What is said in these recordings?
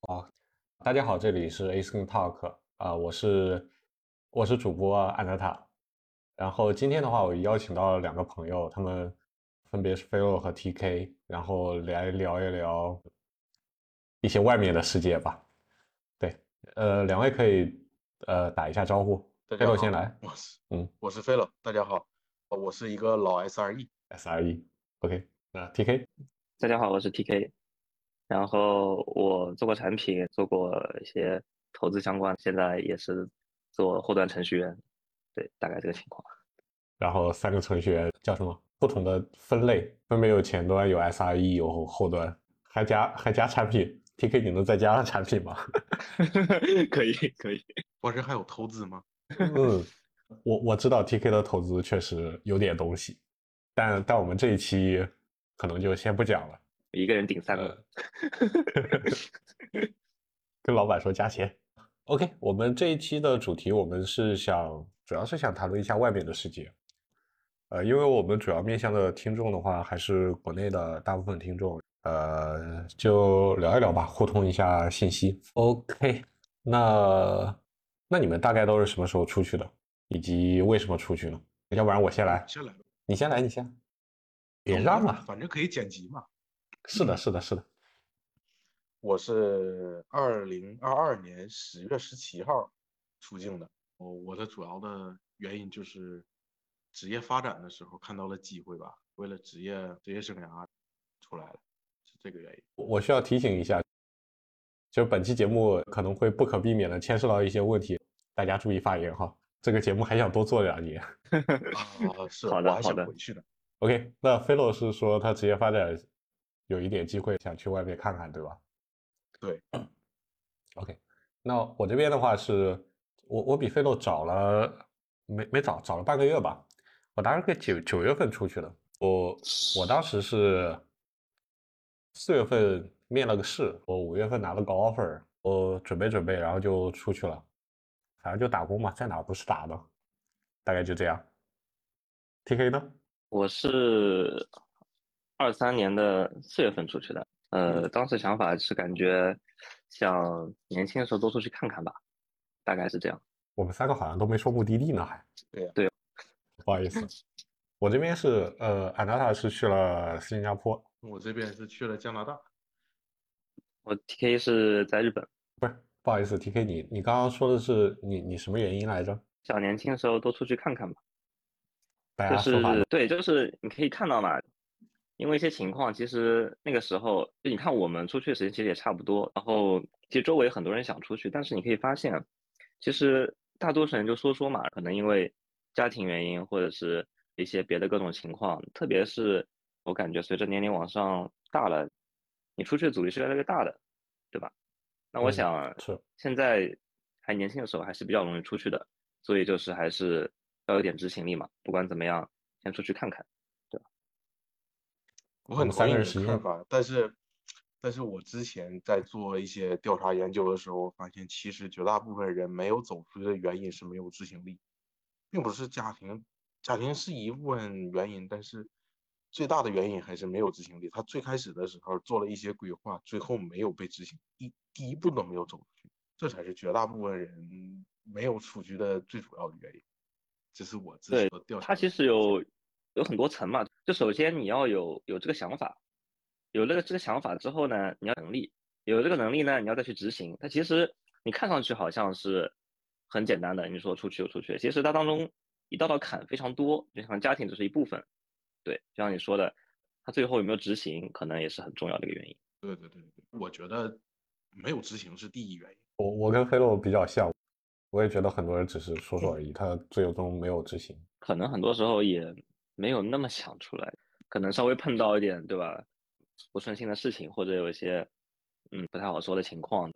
啊，大家好，这里是 A Skin Talk 啊，我是我是主播安德塔。然后今天的话，我邀请到了两个朋友，他们分别是菲洛和 TK，然后来聊一聊一些外面的世界吧。对，呃，两位可以呃打一下招呼。菲洛先来。我是嗯我是菲洛，大家好，呃我是一个老 SRE。，SRE，OK，那 TK，大家好，我是 TK，然后我做过产品，做过一些投资相关，现在也是做后端程序员，对，大概这个情况。然后三个程序员叫什么？不同的分类，分别有前端、有 SRE、有后端，还加还加产品。TK，你能再加上产品吗？可以，可以。我这还有投资吗？嗯，我我知道 TK 的投资确实有点东西，但但我们这一期可能就先不讲了。一个人顶三个。跟老板说加钱。OK，我们这一期的主题我们是想，主要是想谈论一下外面的世界。呃，因为我们主要面向的听众的话，还是国内的大部分听众，呃，就聊一聊吧，互通一下信息。OK，那那你们大概都是什么时候出去的，以及为什么出去呢？要不然我先来，先来，你先来，你先，别让啊！反正可以剪辑嘛。是的，是的，是的。我是二零二二年十月十七号出境的。我我的主要的原因就是职业发展的时候看到了机会吧，为了职业职业生涯出来了，是这个原因。我需要提醒一下，就本期节目可能会不可避免的牵涉到一些问题，大家注意发言哈。这个节目还想多做两年。啊，是，好的我还想好的回去的。OK，那菲洛是说他职业发展有一点机会，想去外面看看，对吧？对。OK，那我这边的话是，我我比菲洛早了没没早早了半个月吧，我大概九九月份出去的。我我当时是四月份面了个试，我五月份拿了个 offer，我准备准备，然后就出去了，反正就打工嘛，在哪不是打的，大概就这样。TK 呢？我是二三年的四月份出去的，呃，当时想法是感觉想年轻的时候多出去看看吧，大概是这样。我们三个好像都没说目的地呢，还。对呀对，不好意思，我这边是呃，安娜塔是去了新加坡，我这边是去了加拿大。我 TK 是在日本，不是，不好意思，TK 你你刚刚说的是你你什么原因来着？想年轻的时候多出去看看吧。就大家说法是对，就是你可以看到嘛，因为一些情况，其实那个时候就你看我们出去的时间其实也差不多，然后其实周围很多人想出去，但是你可以发现，其实大多数人就说说嘛，可能因为家庭原因或者是一些别的各种情况，特别是我感觉随着年龄往上大了，你出去的阻力是越来越大的，对吧？那我嗯想是现在还年轻的时候还是比较容易出去的，所以就是还是要有点执行力嘛，不管怎么样，先出去看看。我很同意你的看法，但是，但是我之前在做一些调查研究的时候，发现其实绝大部分人没有走出去的原因是没有执行力，并不是家庭，家庭是一部分原因，但是最大的原因还是没有执行力。他最开始的时候做了一些规划，最后没有被执行，一第一步都没有走出去，这才是绝大部分人没有出去的最主要的原因。这是我自己对的调查。他其实有有很多层嘛，就首先你要有有这个想法，有了这个想法之后呢，你要能力，有这个能力呢，你要再去执行。它其实你看上去好像是很简单的，你说出去就出去，其实它当中一道道坎非常多，就像家庭只是一部分，对，就像你说的，它最后有没有执行，可能也是很重要的一个原因。对对对对，我觉得没有执行是第一原因。我我跟菲洛比较像，我也觉得很多人只是说说而已，他最终没有执行。可能很多时候也没有那么想出来，可能稍微碰到一点，对吧？不顺心的事情，或者有一些嗯不太好说的情况，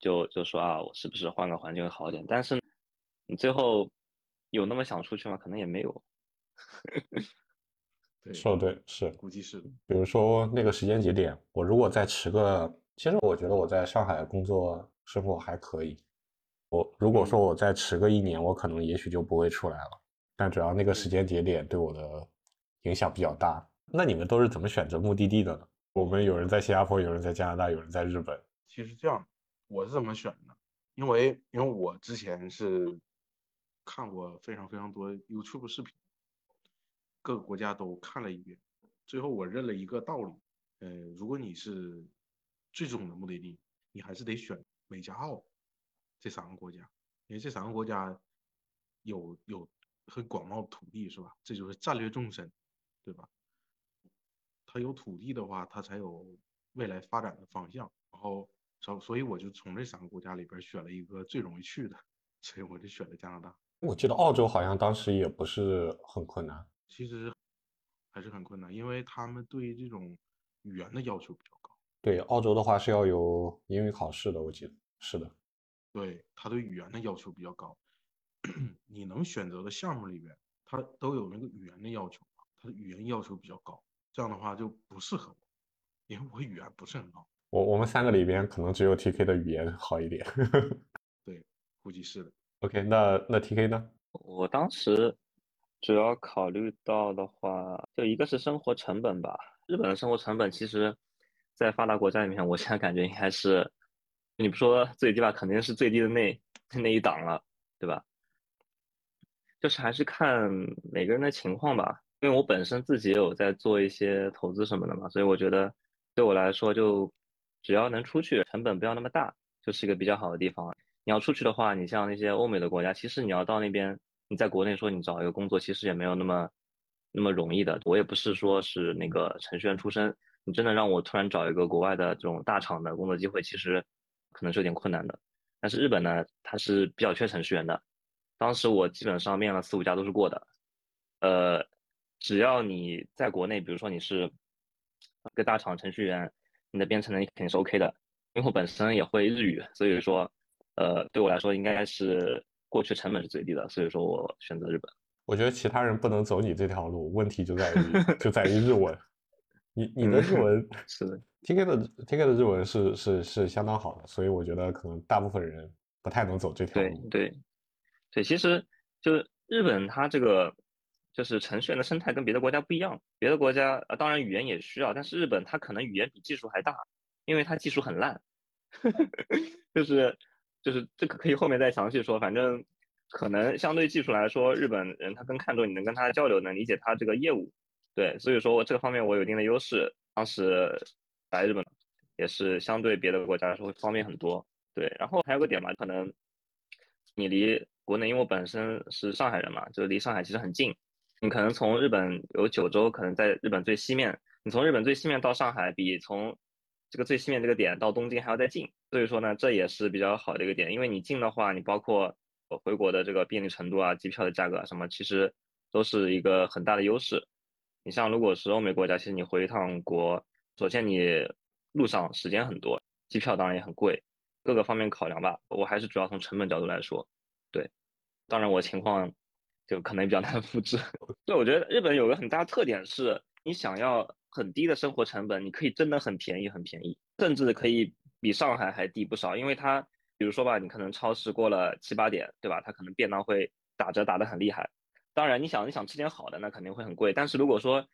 就就说啊，我是不是换个环境会好一点？但是你最后有那么想出去吗？可能也没有。对，说的对，是。估计是的。比如说那个时间节点，我如果再迟个，其实我觉得我在上海工作生活还可以。我如果说我再迟个一年，我可能也许就不会出来了。但主要那个时间节点对我的影响比较大。那你们都是怎么选择目的地的呢？我们有人在新加坡，有人在加拿大，有人在日本。其实这样，我是怎么选的？因为因为我之前是看过非常非常多 YouTube 视频，各个国家都看了一遍，最后我认了一个道理，呃，如果你是最终的目的地，你还是得选美加澳这三个国家，因为这三个国家有有很广袤的土地，是吧？这就是战略纵深，对吧？他有土地的话，他才有未来发展的方向，然后。所所以我就从这三个国家里边选了一个最容易去的，所以我就选了加拿大。我记得澳洲好像当时也不是很困难，其实还是很困难，因为他们对这种语言的要求比较高。对，澳洲的话是要有英语考试的，我记得是的。对，他对语言的要求比较高，你能选择的项目里边，它都有那个语言的要求，它的语言要求比较高，这样的话就不适合我，因为我语言不是很好。我我们三个里边可能只有 T K 的语言好一点，对，估计是的。OK，那那 T K 呢？我当时主要考虑到的话，就一个是生活成本吧。日本的生活成本其实，在发达国家里面，我现在感觉应该是，你不说最低吧，肯定是最低的那那一档了，对吧？就是还是看每个人的情况吧。因为我本身自己也有在做一些投资什么的嘛，所以我觉得对我来说就。只要能出去，成本不要那么大，就是一个比较好的地方。你要出去的话，你像那些欧美的国家，其实你要到那边，你在国内说你找一个工作，其实也没有那么那么容易的。我也不是说是那个程序员出身，你真的让我突然找一个国外的这种大厂的工作机会，其实可能是有点困难的。但是日本呢，它是比较缺程序员的。当时我基本上面了四五家都是过的。呃，只要你在国内，比如说你是个大厂程序员。你的编程能力肯定是 OK 的，因为我本身也会日语，所以说，呃，对我来说应该是过去成本是最低的，所以说我选择日本。我觉得其他人不能走你这条路，问题就在于 就在于日文。你你的日文是的，TK 的 TK 的日文是是是相当好的，所以我觉得可能大部分人不太能走这条路。对对对，对其实就是日本它这个。就是程序员的生态跟别的国家不一样，别的国家呃当然语言也需要，但是日本它可能语言比技术还大，因为它技术很烂，就是就是这个可以后面再详细说，反正可能相对技术来说，日本人他更看重你能跟他交流，能理解他这个业务，对，所以说我这个方面我有一定的优势，当时来日本也是相对别的国家来说会方便很多，对，然后还有个点嘛，可能你离国内，因为我本身是上海人嘛，就是离上海其实很近。你可能从日本有九州，可能在日本最西面。你从日本最西面到上海，比从这个最西面这个点到东京还要再近。所以说呢，这也是比较好的一个点。因为你近的话，你包括回国的这个便利程度啊、机票的价格什么，其实都是一个很大的优势。你像如果是欧美国家，其实你回一趟国，首先你路上时间很多，机票当然也很贵，各个方面考量吧。我还是主要从成本角度来说，对。当然我情况。就可能比较难 复制。对，我觉得日本有个很大特点是，你想要很低的生活成本，你可以真的很便宜，很便宜，甚至可以比上海还低不少。因为它，比如说吧，你可能超市过了七八点，对吧？它可能便当会打折打得很厉害。当然，你想你想吃点好的，那肯定会很贵。但是如果说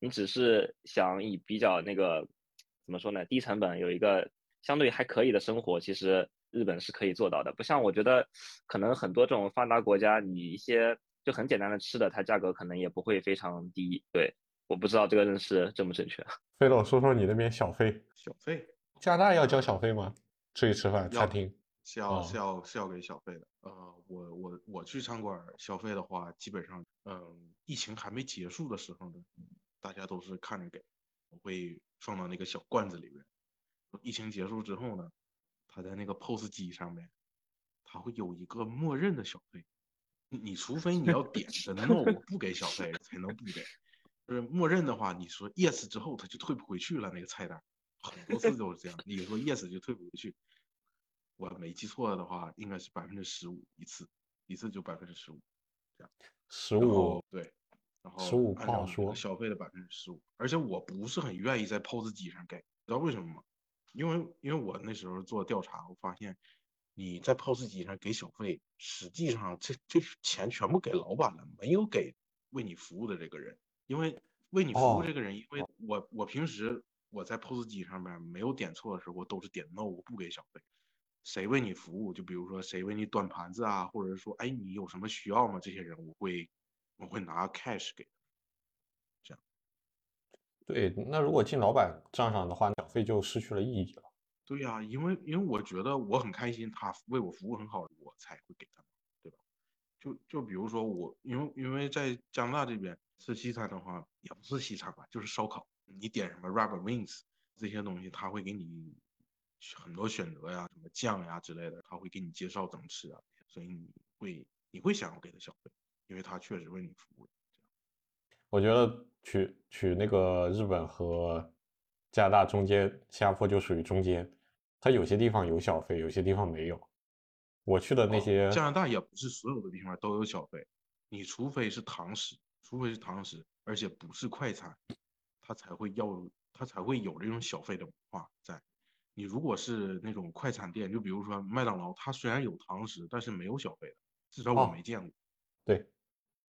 你只是想以比较那个怎么说呢，低成本有一个相对还可以的生活，其实。日本是可以做到的，不像我觉得，可能很多这种发达国家，你一些就很简单的吃的，它价格可能也不会非常低。对，我不知道这个认识正不正确。飞总，说说你那边小费？小费？加拿大要交小费吗？出去吃饭，餐厅是要是要是要给小费的。呃，我我我去餐馆消费的话，基本上，嗯，疫情还没结束的时候呢，大家都是看着给，我会放到那个小罐子里边。疫情结束之后呢？他在那个 POS 机上面，他会有一个默认的小费，你除非你要点的 no 我不给小费才能不给，就是默认的话，你说 yes 之后他就退不回去了那个菜单，很多次都是这样，你说 yes 就退不回去，我没记错的话应该是百分之十五一次，一次就百分之十五，这样十五对，然后十五不好说，消费的百分之十五，而且我不是很愿意在 POS 机上给，知道为什么吗？因为因为我那时候做调查，我发现你在 POS 机上给小费，实际上这这钱全部给老板了，没有给为你服务的这个人。因为为你服务这个人，因为我我平时我在 POS 机上面没有点错的时候，我都是点 no，我不给小费。谁为你服务，就比如说谁为你端盘子啊，或者说哎你有什么需要吗？这些人我会我会拿 cash 给。对，那如果进老板账上的话，小费就失去了意义了。对呀，因为因为我觉得我很开心，他为我服务很好，我才会给他，对吧？就就比如说我，因为因为在加拿大这边吃西餐的话，也不是西餐吧，就是烧烤。你点什么 rubber wings 这些东西，他会给你很多选择呀，什么酱呀之类的，他会给你介绍怎么吃啊，所以你会你会想要给他小费，因为他确实为你服务。我觉得取取那个日本和加拿大中间，新加坡就属于中间，它有些地方有小费，有些地方没有。我去的那些加拿大也不是所有的地方都有小费，你除非是堂食，除非是堂食，而且不是快餐。他才会要，他才会有这种小费的文化在。你如果是那种快餐店，就比如说麦当劳，它虽然有堂食，但是没有小费的，至少我没见过。对，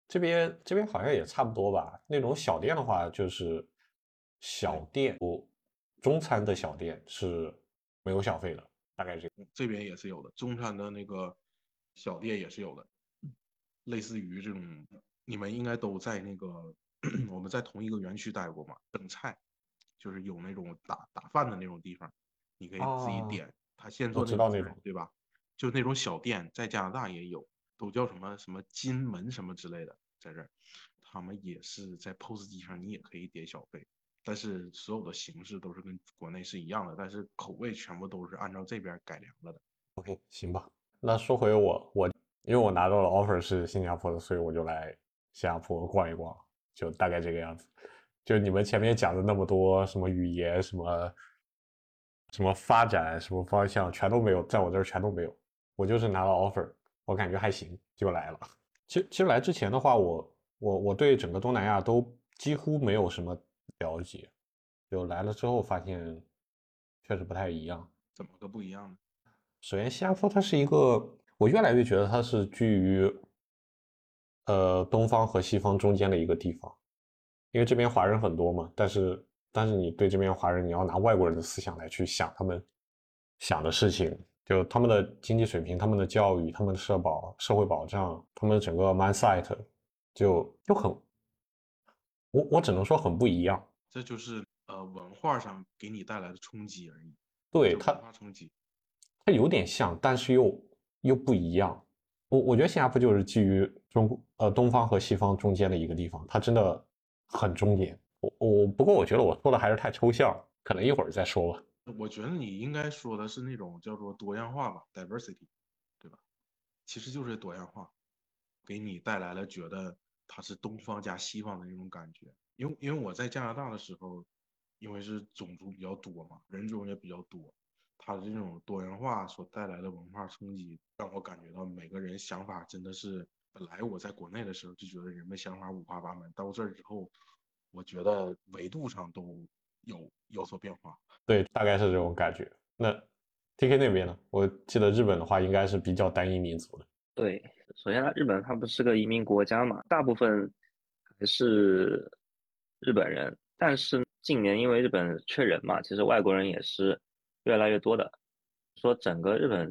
这边这边好像也差不多吧。那种小店的话，就是小店，不，中餐的小店是没有小费的，大概这这边也是有的，中餐的那个小店也是有的，类似于这种，你们应该都在那个。我们在同一个园区待过嘛？等菜就是有那种打打饭的那种地方，你可以自己点，他现做那种，对吧？就那种小店，在加拿大也有，都叫什么什么金门什么之类的，在这儿，他们也是在 POS 机上，你也可以点小费，但是所有的形式都是跟国内是一样的，但是口味全部都是按照这边改良了的。OK，行吧。那说回我，我因为我拿到了 offer 是新加坡的，所以我就来新加坡逛一逛。就大概这个样子，就你们前面讲的那么多什么语言、什么什么发展、什么方向，全都没有，在我这儿全都没有。我就是拿了 offer，我感觉还行，就来了。其实其实来之前的话，我我我对整个东南亚都几乎没有什么了解，就来了之后发现确实不太一样。怎么个不一样呢？首先，新加坡它是一个，我越来越觉得它是居于。呃，东方和西方中间的一个地方，因为这边华人很多嘛，但是但是你对这边华人，你要拿外国人的思想来去想他们想的事情，就他们的经济水平、他们的教育、他们的社保、社会保障、他们的整个 mindset，就就很，我我只能说很不一样。这就是呃文化上给你带来的冲击而已。对它冲击，它有点像，但是又又不一样。我我觉得新加坡就是基于中呃东方和西方中间的一个地方，它真的很中间。我我不过我觉得我说的还是太抽象，可能一会儿再说吧。我觉得你应该说的是那种叫做多样化吧，diversity，对吧？其实就是多样化，给你带来了觉得它是东方加西方的那种感觉。因为因为我在加拿大的时候，因为是种族比较多嘛，人种也比较多。它的这种多元化所带来的文化冲击，让我感觉到每个人想法真的是，本来我在国内的时候就觉得人们想法五花八门，到这儿之后，我觉得维度上都有有所变化。对，大概是这种感觉。那 T K 那边呢？我记得日本的话应该是比较单一民族的。对，首先呢，日本它不是个移民国家嘛，大部分还是日本人，但是近年因为日本缺人嘛，其实外国人也是。越来越多的说整个日本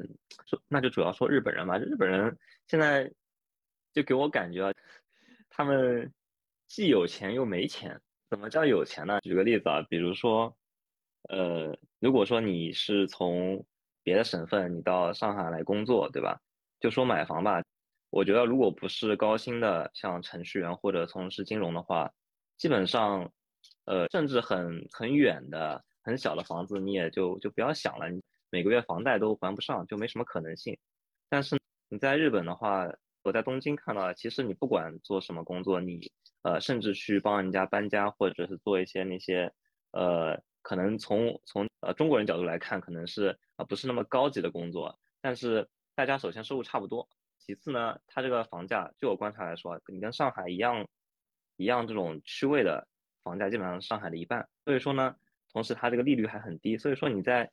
说那就主要说日本人嘛，日本人现在就给我感觉啊，他们既有钱又没钱。怎么叫有钱呢？举个例子啊，比如说，呃，如果说你是从别的省份你到上海来工作，对吧？就说买房吧，我觉得如果不是高薪的，像程序员或者从事金融的话，基本上，呃，甚至很很远的。很小的房子你也就就不要想了，你每个月房贷都还不上，就没什么可能性。但是你在日本的话，我在东京看到，其实你不管做什么工作，你呃甚至去帮人家搬家，或者是做一些那些呃可能从从呃中国人角度来看，可能是啊不是那么高级的工作，但是大家首先收入差不多，其次呢，它这个房价就我观察来说，你跟上海一样一样这种区位的房价，基本上上海的一半。所以说呢。同时，它这个利率还很低，所以说你在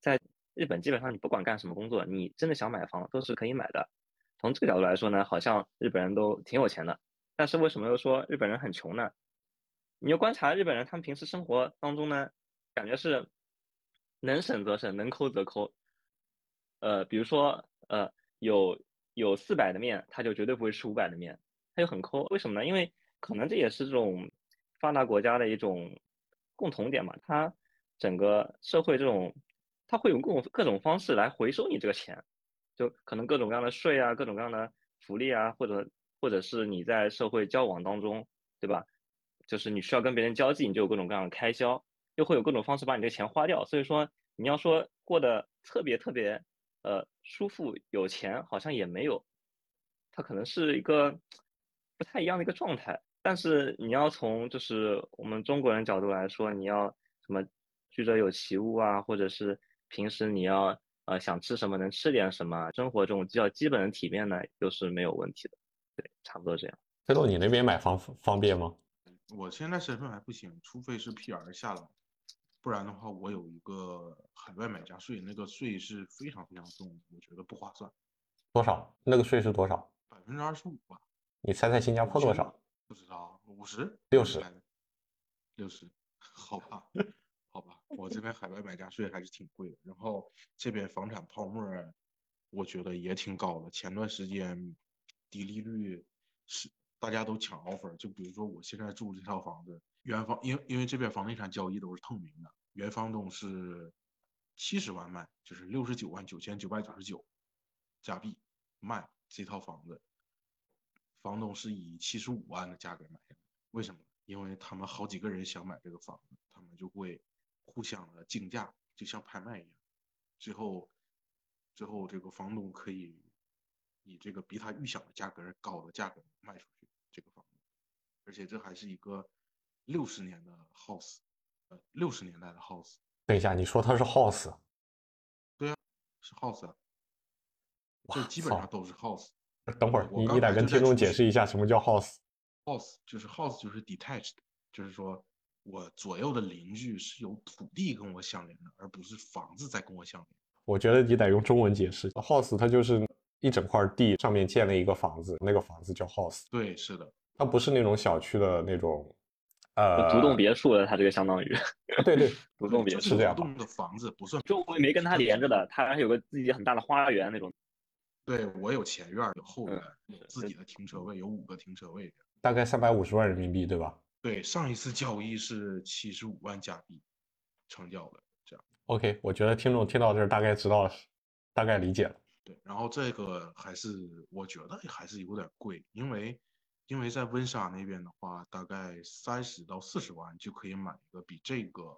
在日本基本上你不管干什么工作，你真的想买房都是可以买的。从这个角度来说呢，好像日本人都挺有钱的。但是为什么又说日本人很穷呢？你要观察日本人他们平时生活当中呢，感觉是能省则省，能抠则抠。呃，比如说呃，有有四百的面，他就绝对不会吃五百的面，他就很抠。为什么呢？因为可能这也是这种发达国家的一种共同点嘛，他整个社会这种，他会用各种各种方式来回收你这个钱，就可能各种各样的税啊，各种各样的福利啊，或者或者是你在社会交往当中，对吧？就是你需要跟别人交际，你就有各种各样的开销，又会有各种方式把你这钱花掉。所以说，你要说过得特别特别呃舒服有钱，好像也没有，它可能是一个不太一样的一个状态。但是你要从就是我们中国人角度来说，你要什么居者有其屋啊，或者是平时你要呃想吃什么能吃点什么，生活这种比较基本的体面呢，又是没有问题的。对，差不多这样。飞豆，你那边买房方便吗？我现在身份还不行，除非是 PR 下来，不然的话，我有一个海外买家税，那个税是非常非常重，我觉得不划算。多少？那个税是多少？百分之二十五吧。你猜猜新加坡多少？不知道，五十？六十？六十？好吧，好吧，我这边海外买家税还是挺贵的。然后这边房产泡沫，我觉得也挺高的。前段时间低利率是。大家都抢 offer，就比如说我现在住这套房子，原房因因为这边房地产交易都是透明的，原房东是七十万卖，就是六十九万九千九百九十九加币卖这套房子，房东是以七十五万的价格买下来，为什么？因为他们好几个人想买这个房子，他们就会互相的竞价，就像拍卖一样，最后最后这个房东可以以这个比他预想的价格高的价格卖出去。这个房子，而且这还是一个六十年的 house，呃，六十年代的 house。等一下，你说它是 house？对啊，是 house 啊。这基本上都是 house。等会儿，你你得跟听众解释一下什么叫 house。house 就是 house 就是 detached，就是说我左右的邻居是有土地跟我相连的，而不是房子在跟我相连。我觉得你得用中文解释，house 它就是。一整块地上面建了一个房子，那个房子叫 house。对，是的，它不是那种小区的那种，呃，独栋别墅的。它这个相当于，对对，独栋别墅是这样。独栋的房子不算，周围没跟它连着的，它还有个自己很大的花园那种。对我有前院，有后院，有自己的停车位，有五个停车位。大概三百五十万人民币，对吧？对，上一次交易是七十五万加币成交的，这样。OK，我觉得听众听到这儿大概知道，大概理解了。对，然后这个还是我觉得还是有点贵，因为因为在温莎那边的话，大概三十到四十万就可以买一个比这个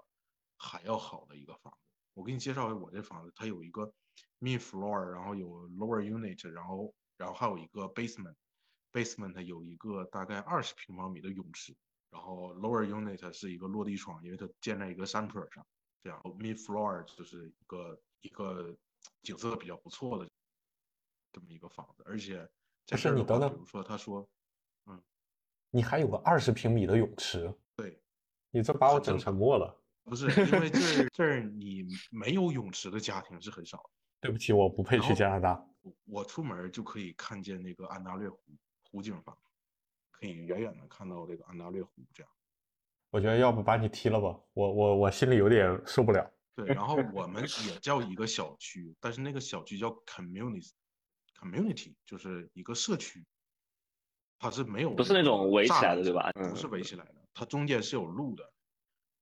还要好的一个房子。我给你介绍我这房子，它有一个 mid floor，然后有 lower unit，然后然后还有一个 basement，basement 有一个大概二十平方米的泳池，然后 lower unit 是一个落地窗，因为它建在一个山坡上，这样 mid floor 就是一个一个景色比较不错的。这么一个房子，而且这是你等等，比如说他说，嗯，你还有个二十平米的泳池，对，你这把我整沉默了。不是因为这儿 这儿你没有泳池的家庭是很少。对不起，我不配去加拿大。我出门就可以看见那个安大略湖湖景房，可以远远的看到这个安大略湖。这样，我觉得要不把你踢了吧，我我我心里有点受不了。对，然后 我们也叫一个小区，但是那个小区叫 community。Community 就是一个社区，它是没有不是那种围起来的对吧？不是围起来的，它中间是有路的，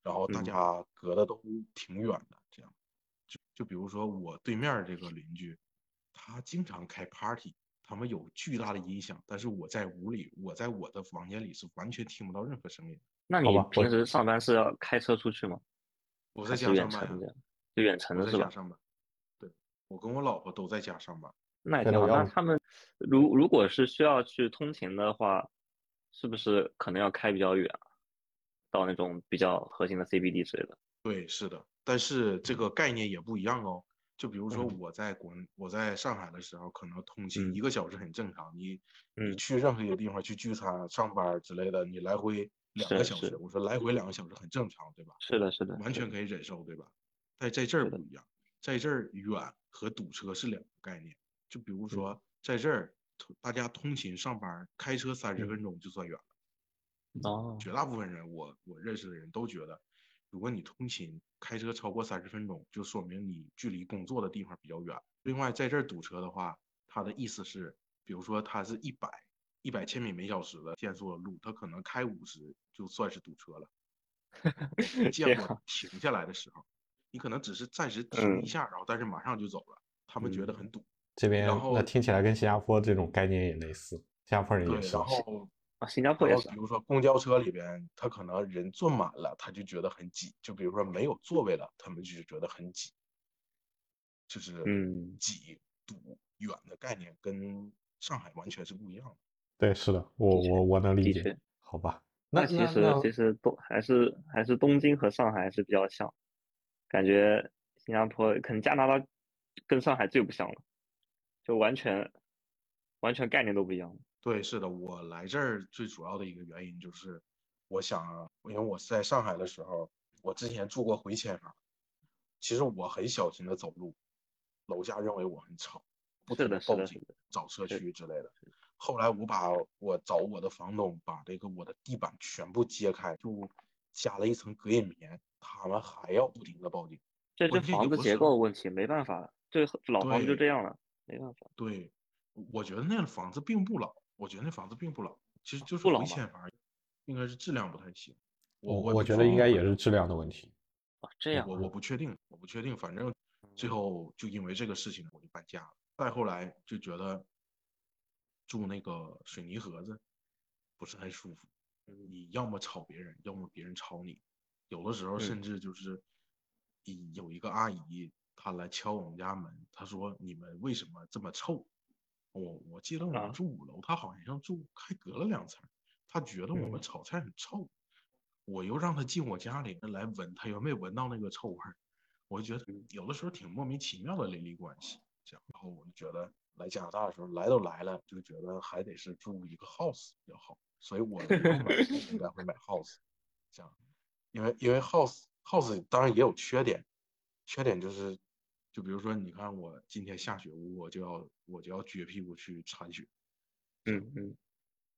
然后大家隔的都挺远的，这样。就就比如说我对面这个邻居，他经常开 party，他们有巨大的音响，但是我在屋里，我在我的房间里是完全听不到任何声音。那你平时上班是要开车出去吗？我在家上班，就远程的是吧？上班。对，我跟我老婆都在家上班。那也挺好。那他们如如果是需要去通勤的话，是不是可能要开比较远，到那种比较核心的 CBD 之类的？对，是的。但是这个概念也不一样哦。就比如说我在国我在上海的时候，可能通勤一个小时很正常。你你去任何一个地方去聚餐、上班之类的，你来回两个小时，我说来回两个小时很正常，对吧？是的，是的，完全可以忍受，对吧？但在这儿不一样，在这儿远和堵车是两个概念。就比如说，在这儿，大家通勤上班，开车三十分钟就算远了。哦，绝大部分人，我我认识的人都觉得，如果你通勤开车超过三十分钟，就说明你距离工作的地方比较远。另外，在这儿堵车的话，他的意思是，比如说它是一百一百千米每小时的限速的路，它可能开五十就算是堵车了。见 过停下来的时候，你可能只是暂时停一下，然后但是马上就走了，他们觉得很堵。这边那听起来跟新加坡这种概念也类似，新加坡人也是。然后啊，新加坡也是。比如说公交车里边，他可能人坐满了，他就觉得很挤；就比如说没有座位了，他们就觉得很挤。就是嗯，挤堵远的概念跟上海完全是不一样的。对，是的，我我我能理解。好吧，那其实其实东还是还是东京和上海是比较像，感觉新加坡可能加拿大跟上海最不像了。就完全，完全概念都不一样。对，是的，我来这儿最主要的一个原因就是，我想，因为我在上海的时候，我之前住过回迁房，其实我很小心的走路，楼下认为我很吵，不停的报警找社区之类的。后来我把我找我的房东把这个我的地板全部揭开，就加了一层隔音棉，他们还要不停的报警。这这房子结构问题，没办法，这老房子就这样了。没办法，对，我觉得那个房子并不老，我觉得那房子并不老，其实就是回迁房，应该是质量不太行。我我觉得应该也是质量的问题。啊，这样，我我不确定，我不确定，反正最后就因为这个事情我就搬家了。再后来就觉得住那个水泥盒子不是很舒服，你要么吵别人，要么别人吵你，有的时候甚至就是有一个阿姨。他来敲我们家门，他说：“你们为什么这么臭？”我我记得我们住五楼，他好像住还隔了两层，他觉得我们炒菜很臭。我又让他进我家里来闻，他又没闻到那个臭味儿？我就觉得有的时候挺莫名其妙的邻里关系。这样，然后我就觉得来加拿大的时候来都来了，就觉得还得是住一个 house 比较好。所以我应该会买 house。这样，因为因为 house house 当然也有缺点，缺点就是。就比如说，你看我今天下雪，我就要我就要撅屁股去铲雪，嗯嗯，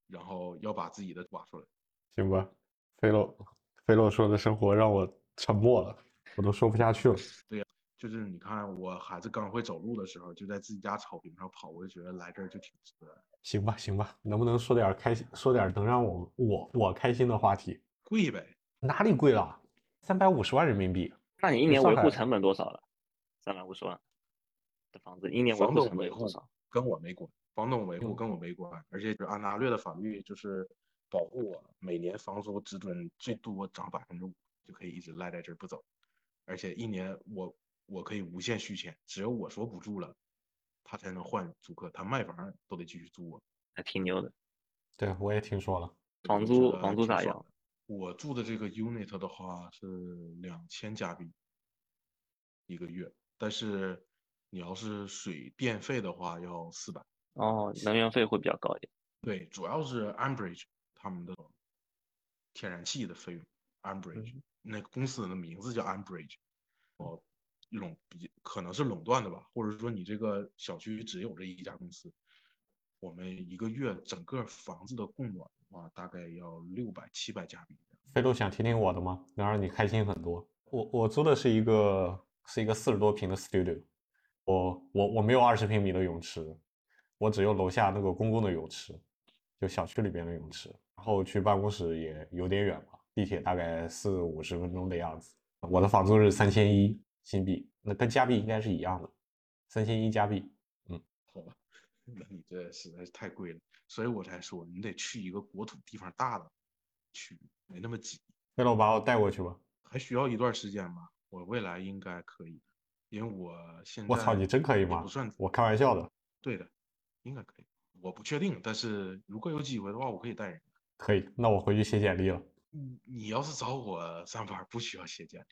然后要把自己的挖出来，行吧？菲洛菲洛说的生活让我沉默了，我都说不下去了。对呀，就是你看我孩子刚会走路的时候，就在自己家草坪上跑，我就觉得来这儿就挺值得。行吧行吧，能不能说点开心，说点能让我我我开心的话题？贵呗？哪里贵了？三百五十万人民币。那你一年维护成本多少了？三百五十万的房子，一年维护成本多少跟我没关，房东维护跟我没关，而且安大略的法律就是保护我，每年房租只准最多涨百分之五，就可以一直赖在这儿不走，而且一年我我可以无限续签，只有我说不住了，他才能换租客，他卖房都得继续租我，还挺牛的。对，我也听说了。房租房租咋样？我住的这个 unit 的话是两千加币一个月。但是你要是水电费的话要四百哦，能源费会比较高一点。对，主要是 Ambridge 他们的天然气的费用，Ambridge 那个公司的名字叫 Ambridge，哦，垄比可能是垄断的吧，或者说你这个小区只有这一家公司。我们一个月整个房子的供暖的话，大概要六百七百加币。飞度想听听我的吗？能让你开心很多。我我租的是一个。是一个四十多平的 studio，我我我没有二十平米的泳池，我只有楼下那个公共的泳池，就小区里边的泳池。然后去办公室也有点远吧，地铁大概四五十分钟的样子。我的房租是三千一新币，那跟加币应该是一样的，三千一加币。嗯，好吧，那你这实在是太贵了，所以我才说你得去一个国土地方大的区，没那么挤。那我把我带过去吧，还需要一段时间吧。我未来应该可以，因为我现在我操，你真可以吗？不算，我开玩笑的。对的，应该可以。我不确定，但是如果有机会的话，我可以带人。可以，那我回去写简历了。你你要是找我上班，不需要写简历。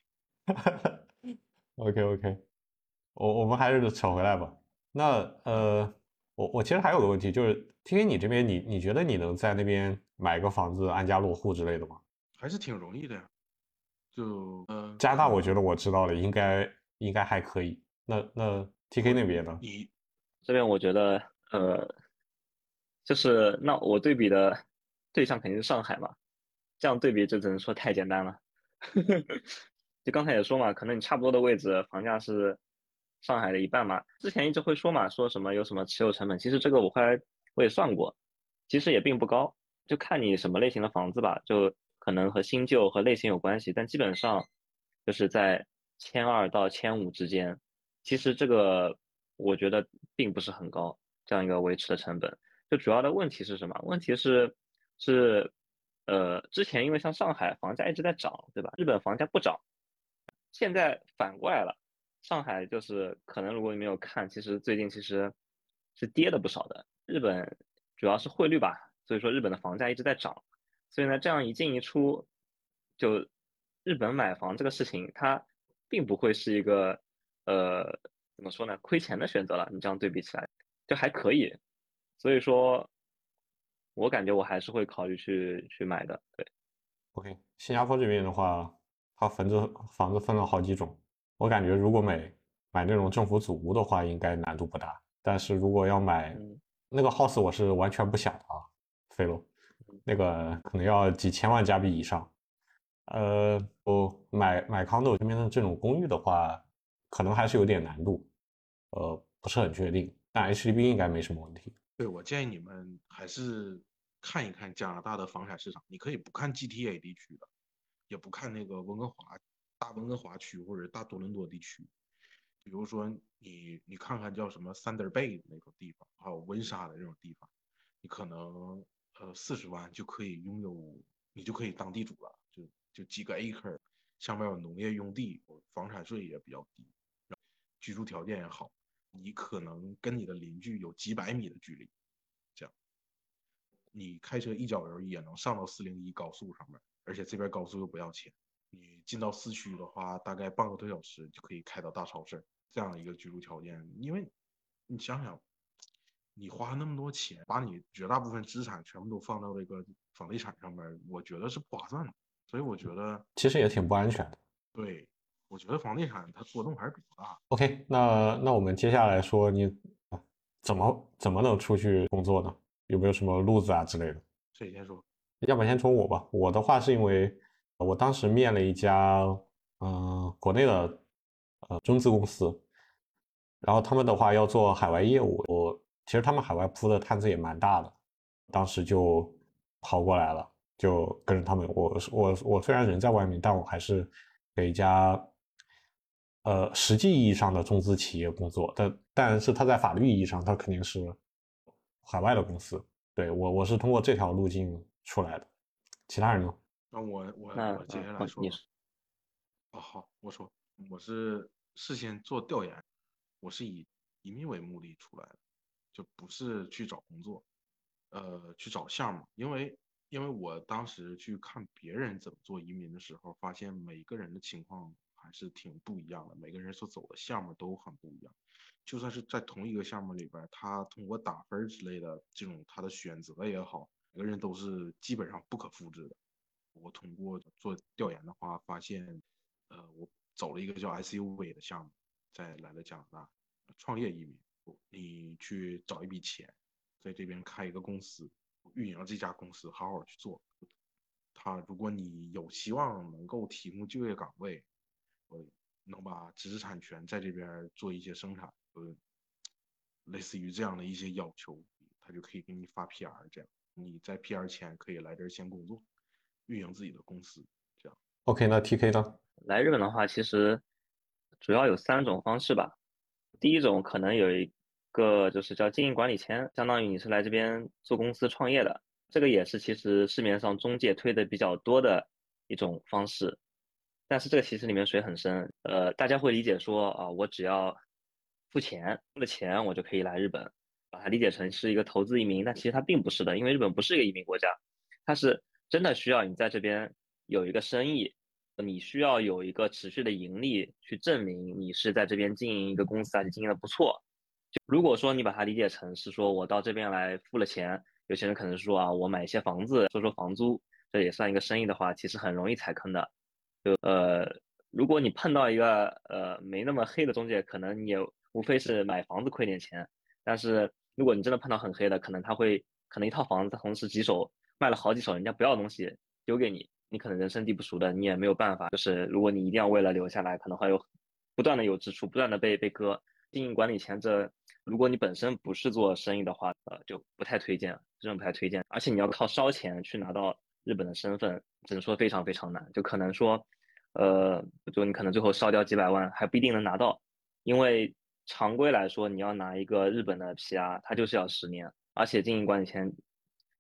OK OK，我我们还是扯回来吧。那呃，我我其实还有个问题，就是听听你这边，你你觉得你能在那边买个房子安家落户之类的吗？还是挺容易的呀。就嗯，加拿大我觉得我知道了，应该应该还可以。那那 T K 那边呢？你这边我觉得呃，就是那我对比的对象肯定是上海嘛，这样对比就只能说太简单了。就刚才也说嘛，可能你差不多的位置，房价是上海的一半嘛。之前一直会说嘛，说什么有什么持有成本，其实这个我后来我也算过，其实也并不高，就看你什么类型的房子吧，就可能和新旧和类型有关系，但基本上就是在千二到千五之间。其实这个我觉得并不是很高，这样一个维持的成本。就主要的问题是什么？问题是是呃，之前因为像上海房价一直在涨，对吧？日本房价不涨，现在反过来了，上海就是可能如果你没有看，其实最近其实是跌的不少的。日本主要是汇率吧，所以说日本的房价一直在涨，所以呢，这样一进一出，就日本买房这个事情，它并不会是一个呃怎么说呢，亏钱的选择了。你这样对比起来，就还可以。所以说，我感觉我还是会考虑去去买的。对，OK，新加坡这边的话，它房子房子分了好几种。我感觉如果买买那种政府组屋的话，应该难度不大。但是如果要买那个 house，我是完全不想的啊，飞龙，那个可能要几千万加币以上。呃，我买买 condo 这边的这种公寓的话，可能还是有点难度，呃，不是很确定。但 HDB 应该没什么问题。对，我建议你们还是看一看加拿大的房产市场。你可以不看 GTA 地区的，也不看那个温哥华、大温哥华区或者大多伦多地区。比如说，你你看看叫什么 Thunder Bay 那种地方，还有温莎的这种地方，你可能呃四十万就可以拥有，你就可以当地主了。就就几个 acre，下面有农业用地，房产税也比较低，居住条件也好。你可能跟你的邻居有几百米的距离，这样，你开车一脚油也能上到四零一高速上面，而且这边高速又不要钱。你进到市区的话，大概半个多小时就可以开到大超市，这样的一个居住条件。因为，你想想，你花那么多钱，把你绝大部分资产全部都放到这个房地产上面，我觉得是不划算的。所以我觉得其实也挺不安全的。对。我觉得房地产它波动还是比较大。OK，那那我们接下来说你怎么怎么能出去工作呢？有没有什么路子啊之类的？谁先说？要不然先从我吧。我的话是因为我当时面了一家嗯国内的呃中资公司，然后他们的话要做海外业务，我其实他们海外铺的摊子也蛮大的，当时就跑过来了，就跟着他们。我我我虽然人在外面，但我还是给一家。呃，实际意义上的中资企业工作，但但是他在法律意义上，他肯定是海外的公司。对我，我是通过这条路径出来的。其他人呢？那我我我接下来说。哦，好，我说我是事先做调研，我是以移民为目的出来的，就不是去找工作，呃，去找项目，因为因为我当时去看别人怎么做移民的时候，发现每个人的情况。还是挺不一样的，每个人所走的项目都很不一样。就算是在同一个项目里边，他通过打分之类的这种他的选择也好，每个人都是基本上不可复制的。我通过做调研的话，发现，呃，我走了一个叫 SUV 的项目，在来了加拿大创业移民，你去找一笔钱，在这边开一个公司，运营这家公司，好好去做。他如果你有希望能够提供就业岗位。呃能把知识产权在这边做一些生产，呃，类似于这样的一些要求，他就可以给你发 PR，这样你在 PR 前可以来这儿先工作，运营自己的公司，这样。OK，那 TK 呢？来日本的话，其实主要有三种方式吧。第一种可能有一个就是叫经营管理签，相当于你是来这边做公司创业的，这个也是其实市面上中介推的比较多的一种方式。但是这个其实里面水很深，呃，大家会理解说啊，我只要付钱，付了钱我就可以来日本，把它理解成是一个投资移民，但其实它并不是的，因为日本不是一个移民国家，它是真的需要你在这边有一个生意，你需要有一个持续的盈利去证明你是在这边经营一个公司而且经营的不错。就如果说你把它理解成是说我到这边来付了钱，有些人可能说啊，我买一些房子收收房租，这也算一个生意的话，其实很容易踩坑的。就呃，如果你碰到一个呃没那么黑的中介，可能你也无非是买房子亏点钱。但是如果你真的碰到很黑的，可能他会可能一套房子同时几手卖了好几手，人家不要的东西丢给你，你可能人生地不熟的，你也没有办法。就是如果你一定要为了留下来，可能会有不断的有支出，不断的被被割。经营管理签证，如果你本身不是做生意的话，呃，就不太推荐，真的不太推荐。而且你要靠烧钱去拿到日本的身份，只能说非常非常难。就可能说，呃，就你可能最后烧掉几百万还不一定能拿到，因为常规来说，你要拿一个日本的 PR，它就是要十年，而且经营管理签，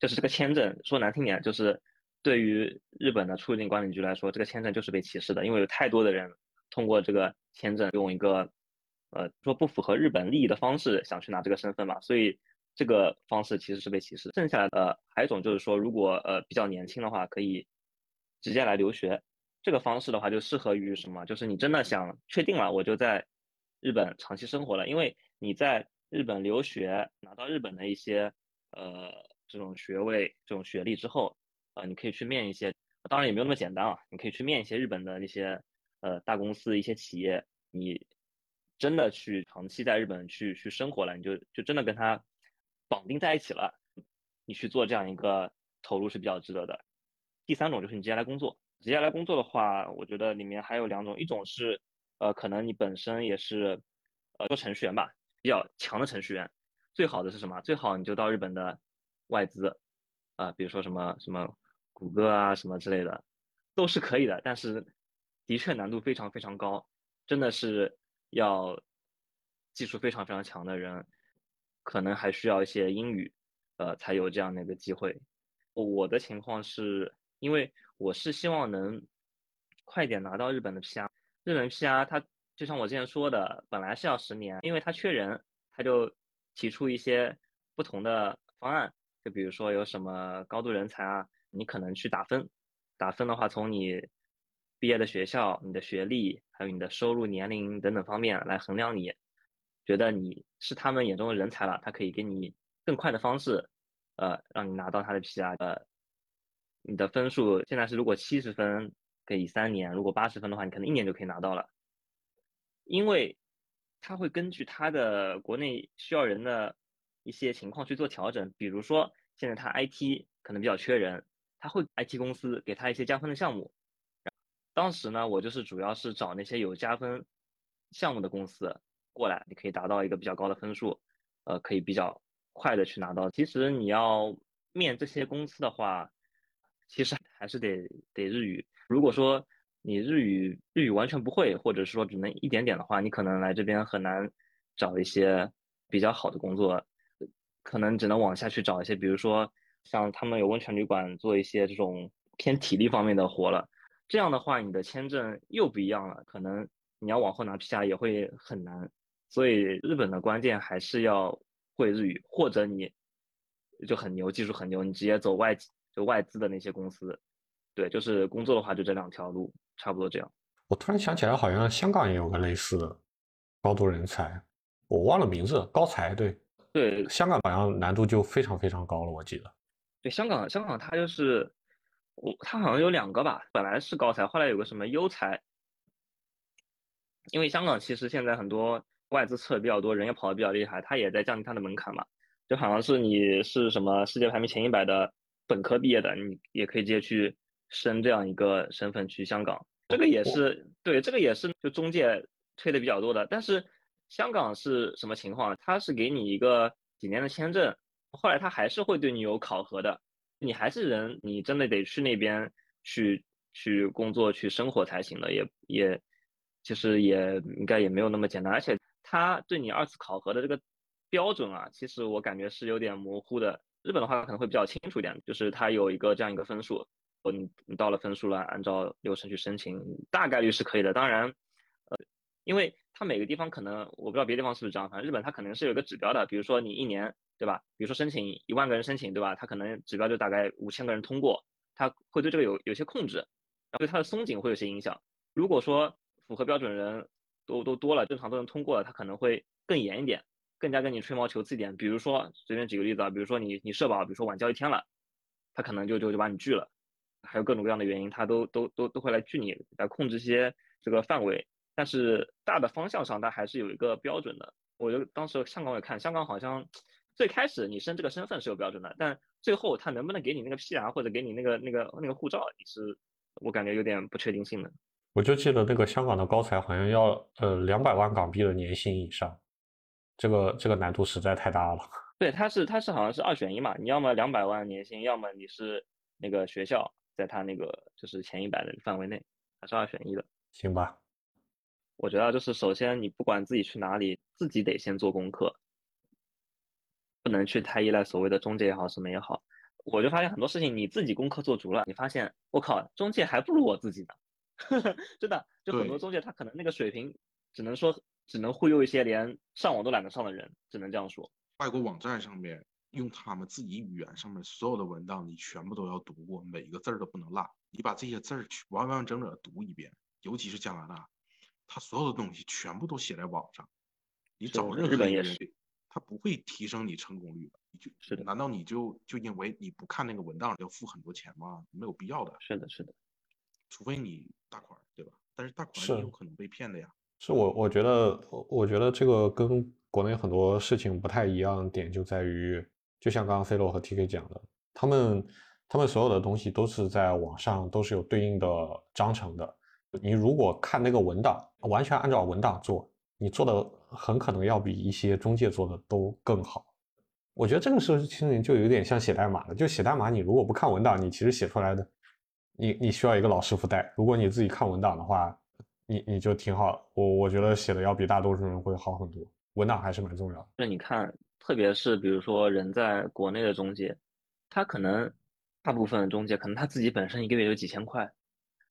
就是这个签证，说难听点，就是对于日本的出入境管理局来说，这个签证就是被歧视的，因为有太多的人通过这个签证用一个。呃，说不符合日本利益的方式想去拿这个身份嘛，所以这个方式其实是被歧视。剩下的还有一种就是说，如果呃比较年轻的话，可以直接来留学。这个方式的话就适合于什么？就是你真的想确定了，我就在日本长期生活了，因为你在日本留学拿到日本的一些呃这种学位、这种学历之后，呃，你可以去面一些，当然也没有那么简单啊，你可以去面一些日本的那些呃大公司、一些企业，你。真的去长期在日本去去生活了，你就就真的跟他绑定在一起了，你去做这样一个投入是比较值得的。第三种就是你直接来工作，直接来工作的话，我觉得里面还有两种，一种是呃可能你本身也是呃做程序员吧，比较强的程序员，最好的是什么？最好你就到日本的外资啊，比如说什么什么谷歌啊什么之类的，都是可以的，但是的确难度非常非常高，真的是。要技术非常非常强的人，可能还需要一些英语，呃，才有这样的一个机会。我的情况是，因为我是希望能快点拿到日本的 PR。日本 PR 它就像我之前说的，本来是要十年，因为它缺人，他就提出一些不同的方案。就比如说有什么高度人才啊，你可能去打分，打分的话从你。毕业的学校、你的学历，还有你的收入、年龄等等方面来衡量你，觉得你是他们眼中的人才了，他可以给你更快的方式，呃，让你拿到他的 PR。呃，你的分数现在是如果七十分可以三年，如果八十分的话，你可能一年就可以拿到了。因为他会根据他的国内需要人的一些情况去做调整，比如说现在他 IT 可能比较缺人，他会 IT 公司给他一些加分的项目。当时呢，我就是主要是找那些有加分项目的公司过来，你可以达到一个比较高的分数，呃，可以比较快的去拿到。其实你要面这些公司的话，其实还是得得日语。如果说你日语日语完全不会，或者是说只能一点点的话，你可能来这边很难找一些比较好的工作，可能只能往下去找一些，比如说像他们有温泉旅馆做一些这种偏体力方面的活了。这样的话，你的签证又不一样了，可能你要往后拿 PR 也会很难。所以日本的关键还是要会日语，或者你就很牛，技术很牛，你直接走外就外资的那些公司。对，就是工作的话就这两条路，差不多这样。我突然想起来，好像香港也有个类似的高度人才，我忘了名字，高才对。对，香港好像难度就非常非常高了，我记得。对，香港香港它就是。我它好像有两个吧，本来是高才，后来有个什么优才。因为香港其实现在很多外资测的比较多，人也跑的比较厉害，它也在降低它的门槛嘛。就好像是你是什么世界排名前一百的本科毕业的，你也可以直接去升这样一个身份去香港。这个也是对，这个也是就中介推的比较多的。但是香港是什么情况？他是给你一个几年的签证，后来他还是会对你有考核的。你还是人，你真的得去那边去去工作、去生活才行的，也也其实也应该也没有那么简单。而且他对你二次考核的这个标准啊，其实我感觉是有点模糊的。日本的话可能会比较清楚一点，就是他有一个这样一个分数，你你到了分数了，按照流程去申请，大概率是可以的。当然，因为他每个地方可能我不知道别的地方是不是这样，反正日本它可能是有个指标的，比如说你一年。对吧？比如说申请一万个人申请，对吧？他可能指标就大概五千个人通过，他会对这个有有些控制，然后对他的松紧会有些影响。如果说符合标准人都都多了，正常都能通过了，他可能会更严一点，更加跟你吹毛求疵一点。比如说随便举个例子啊，比如说你你社保，比如说晚交一天了，他可能就就就把你拒了，还有各种各样的原因，他都都都都会来拒你，来控制一些这个范围。但是大的方向上，它还是有一个标准的。我就当时香港也看，香港好像。最开始你升这个身份是有标准的，但最后他能不能给你那个 PR 或者给你那个那个那个护照，你是我感觉有点不确定性的。我就记得那个香港的高才好像要呃两百万港币的年薪以上，这个这个难度实在太大了。对，他是他是好像是二选一嘛，你要么两百万年薪，要么你是那个学校在他那个就是前一百的范围内，他是二选一的。行吧，我觉得就是首先你不管自己去哪里，自己得先做功课，不能去太依赖所谓的中介也好什么也好。我就发现很多事情你自己功课做足了，你发现我靠，中介还不如我自己呢。真的，就很多中介他可能那个水平，只能说只能忽悠一些连上网都懒得上的人，只能这样说。外国网站上面用他们自己语言上面所有的文档，你全部都要读过，每一个字儿都不能落。你把这些字儿去完完整整地读一遍，尤其是加拿大，它所有的东西全部都写在网上，你找任何一个人也是，他不会提升你成功率的。你就是的难道你就就因为你不看那个文档要付很多钱吗？没有必要的，是的，是的，除非你大款，对吧？但是大款是也有可能被骗的呀。是我我觉得我我觉得这个跟国内很多事情不太一样的点就在于，就像刚刚 C 罗和 TK 讲的，他们他们所有的东西都是在网上都是有对应的章程的。你如果看那个文档，完全按照文档做，你做的很可能要比一些中介做的都更好。我觉得这个事情就有点像写代码了，就写代码，你如果不看文档，你其实写出来的，你你需要一个老师傅带。如果你自己看文档的话，你你就挺好。我我觉得写的要比大多数人会好很多，文档还是蛮重要的。就是你看，特别是比如说人在国内的中介，他可能大部分中介可能他自己本身一个月有几千块，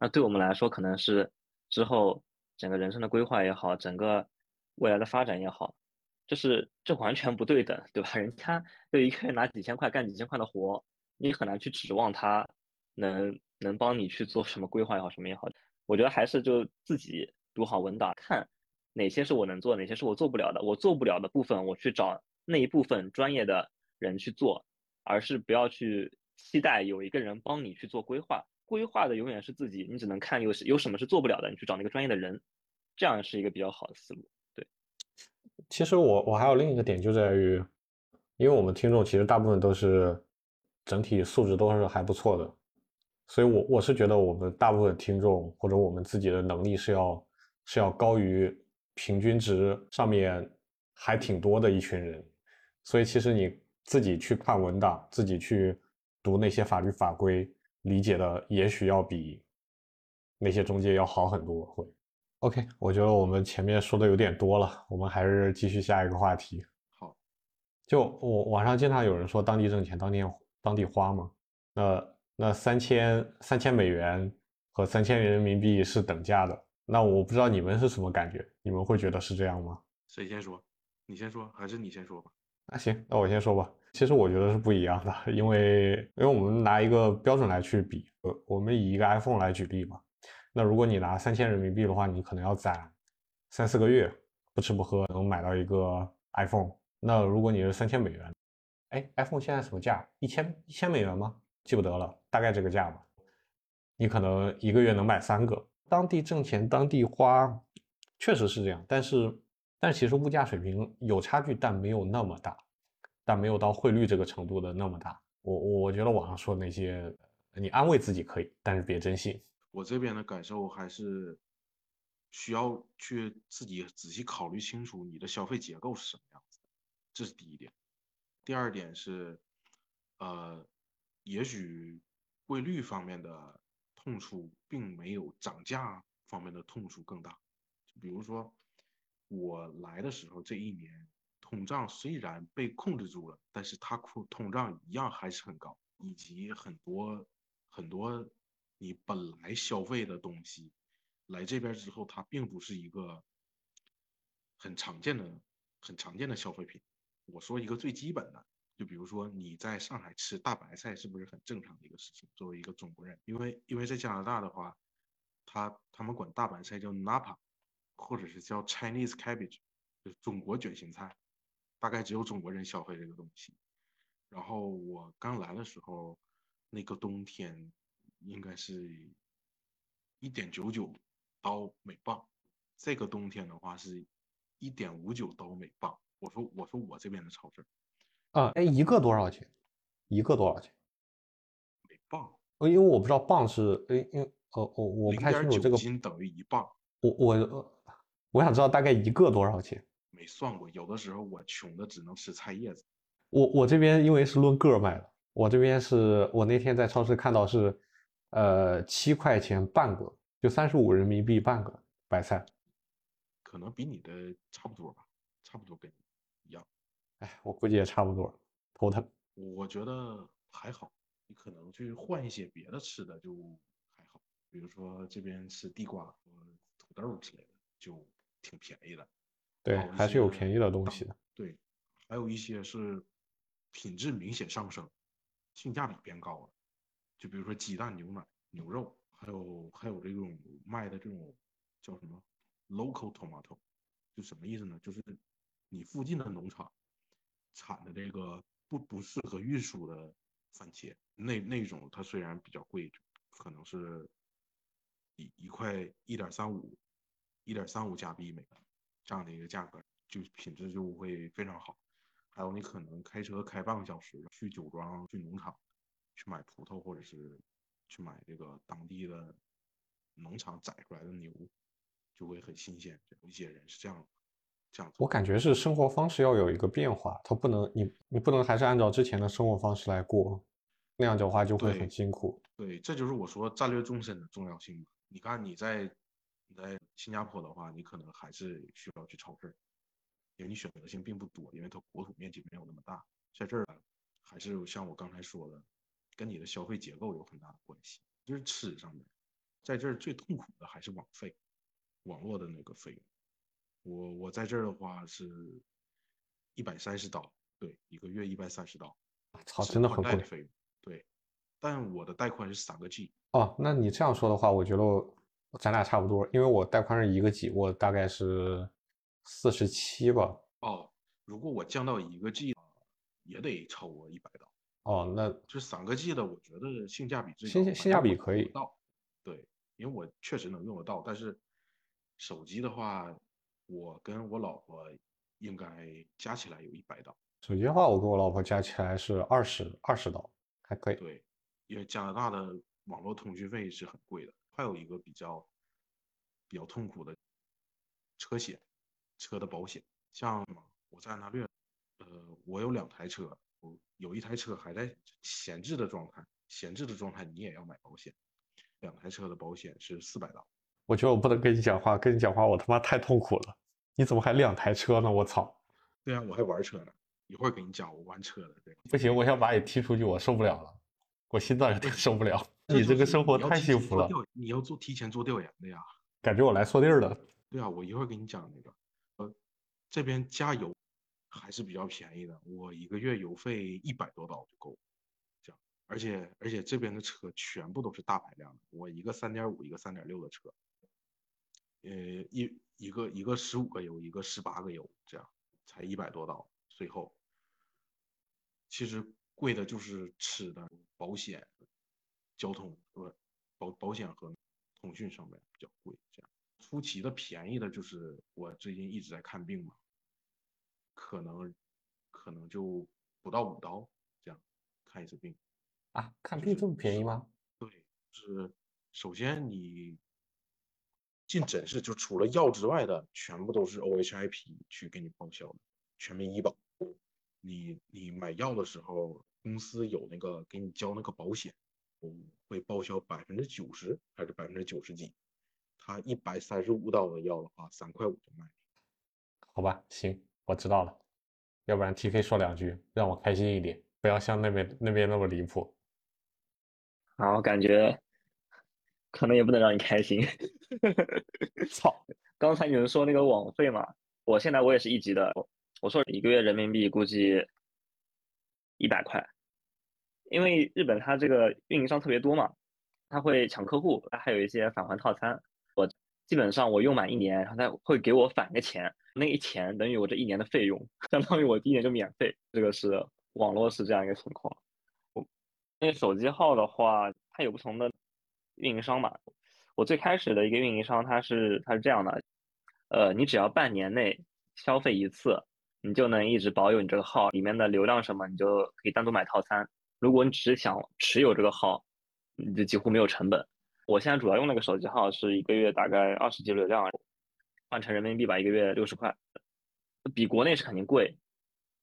那对我们来说可能是之后整个人生的规划也好，整个未来的发展也好，就是这完全不对等，对吧？人家就一个月拿几千块干几千块的活，你很难去指望他能能帮你去做什么规划也好，什么也好。我觉得还是就自己读好文档，看哪些是我能做，哪些是我做不了的。我做不了的部分，我去找那一部分专业的人去做，而是不要去期待有一个人帮你去做规划。规划的永远是自己，你只能看有有什么是做不了的，你去找那个专业的人，这样是一个比较好的思路。对其实我我还有另一个点就在于，因为我们听众其实大部分都是整体素质都是还不错的，所以我我是觉得我们大部分听众或者我们自己的能力是要是要高于平均值上面还挺多的一群人，所以其实你自己去看文档，自己去读那些法律法规，理解的也许要比那些中介要好很多会。OK，我觉得我们前面说的有点多了，我们还是继续下一个话题。好，就我网上经常有人说当地挣钱，当地当地花嘛，那那三千三千美元和三千人民币是等价的，那我不知道你们是什么感觉，你们会觉得是这样吗？谁先说？你先说，还是你先说吧？那行，那我先说吧。其实我觉得是不一样的，因为因为我们拿一个标准来去比，呃，我们以一个 iPhone 来举例吧。那如果你拿三千人民币的话，你可能要攒三四个月，不吃不喝能买到一个 iPhone。那如果你是三千美元，哎，iPhone 现在什么价？一千一千美元吗？记不得了，大概这个价吧。你可能一个月能买三个。当地挣钱，当地花，确实是这样。但是，但其实物价水平有差距，但没有那么大，但没有到汇率这个程度的那么大。我我觉得网上说那些，你安慰自己可以，但是别真信。我这边的感受还是需要去自己仔细考虑清楚你的消费结构是什么样子，这是第一点。第二点是，呃，也许汇率方面的痛处并没有涨价方面的痛处更大。比如说，我来的时候这一年，通胀虽然被控制住了，但是它通通胀一样还是很高，以及很多很多你本来消费的东西，来这边之后，它并不是一个很常见的、很常见的消费品。我说一个最基本的，就比如说你在上海吃大白菜，是不是很正常的一个事情？作为一个中国人，因为因为在加拿大的话，他他们管大白菜叫 Napa，或者是叫 Chinese cabbage，就是中国卷心菜，大概只有中国人消费这个东西。然后我刚来的时候，那个冬天应该是一点九九刀每磅，这个冬天的话是一点五九刀每磅。我说我说我这边的超市啊，哎，一个多少钱？一个多少钱？每磅，呃因为我不知道磅是，哎，因为呃，我我不零太清楚这个，斤等于一磅，我我呃我想知道大概一个多少钱。没算过。有的时候我穷的只能吃菜叶子。我我这边因为是论个卖的，我这边是我那天在超市看到是，呃，七块钱半个，就三十五人民币半个白菜。可能比你的差不多吧，差不多跟你一样。哎，我估计也差不多，头疼。我觉得还好，你可能去换一些别的吃的就还好，比如说这边吃地瓜和土豆之类的就挺便宜的。对，还是有便宜的东西的。对，还有一些是品质明显上升，性价比变高了。就比如说鸡蛋、牛奶、牛肉，还有还有这种卖的这种叫什么 local tomato，就什么意思呢？就是你附近的农场产的这个不不适合运输的番茄，那那种它虽然比较贵，可能是一一块一点三五，一点三五加币每个这样的一个价格，就品质就会非常好。还有你可能开车开半个小时去酒庄、去农场去买葡萄，或者是去买这个当地的农场宰出来的牛，就会很新鲜。有一些人是这样这样做。我感觉是生活方式要有一个变化，它不能你你不能还是按照之前的生活方式来过，那样的话就会很辛苦。对，这就是我说战略纵深的重要性嘛。你看你在你在新加坡的话，你可能还是需要去超市，因为你选择性并不多，因为它国土面积没有那么大。在这儿呢，还是像我刚才说的，跟你的消费结构有很大的关系。就是吃上面，在这儿最痛苦的还是网费，网络的那个费用。我我在这儿的话是一百三十刀，对，一个月一百三十刀，操，真的很贵。的费用，对。但我的带宽是三个 G，哦，那你这样说的话，我觉得我咱俩差不多，因为我带宽是一个 G，我大概是四十七吧。哦，如果我降到一个 G，也得超过一百刀。哦，那就三个 G 的，我觉得性价比最，性性价比可以到。对，因为我确实能用得到，但是手机的话，我跟我老婆应该加起来有一百刀。手机的话，我跟我老婆加起来是二十二十刀，还可以。对，因为加拿大的网络通讯费是很贵的。还有一个比较比较痛苦的车险，车的保险，像我在安大略，呃，我有两台车，我有一台车还在闲置的状态，闲置的状态你也要买保险，两台车的保险是四百刀。我觉得我不能跟你讲话，跟你讲话我他妈太痛苦了。你怎么还两台车呢？我操！对啊，我还玩车呢，一会儿给你讲我玩车的对。不行，我想把你踢出去，我受不了了，我心脏有点受不了。这你这个生活太幸福了，你要做提前做调研的呀。感觉我来错地儿了。对啊，我一会儿给你讲那个，呃，这边加油还是比较便宜的，我一个月油费一百多刀就够了，这样，而且而且这边的车全部都是大排量的，我一个三点五，一个三点六的车，呃，一一个一个十五个油，一个十八个油，这样才一百多刀，最后，其实贵的就是吃的、保险、交通，和，保保险和通讯上面比较贵，这样。出奇的便宜的就是我最近一直在看病嘛，可能可能就不到五刀这样看一次病。啊，看病这么便宜吗？对，是首先你进诊室就除了药之外的，全部都是 OHIP 去给你报销的，全民医保。你你买药的时候，公司有那个给你交那个保险，嗯会报销百分之九十还是百分之九十几？他一百三十五刀的药的话，三块五就卖。好吧，行，我知道了。要不然 TK 说两句，让我开心一点，不要像那边那边那么离谱。啊，我感觉可能也不能让你开心。操！刚才你们说那个网费嘛，我现在我也是一级的，我我说一个月人民币估计一百块，因为日本它这个运营商特别多嘛，他会抢客户，还有一些返还套餐。我基本上我用满一年，然后他会给我返个钱，那一钱等于我这一年的费用，相当于我第一年就免费。这个是网络是这样一个情况。我那手机号的话，它有不同的运营商嘛。我最开始的一个运营商，它是它是这样的，呃，你只要半年内消费一次，你就能一直保有你这个号里面的流量什么，你就可以单独买套餐。如果你只是想持有这个号，你就几乎没有成本。我现在主要用那个手机号是一个月大概二十 G 流量，换成人民币吧，一个月六十块，比国内是肯定贵，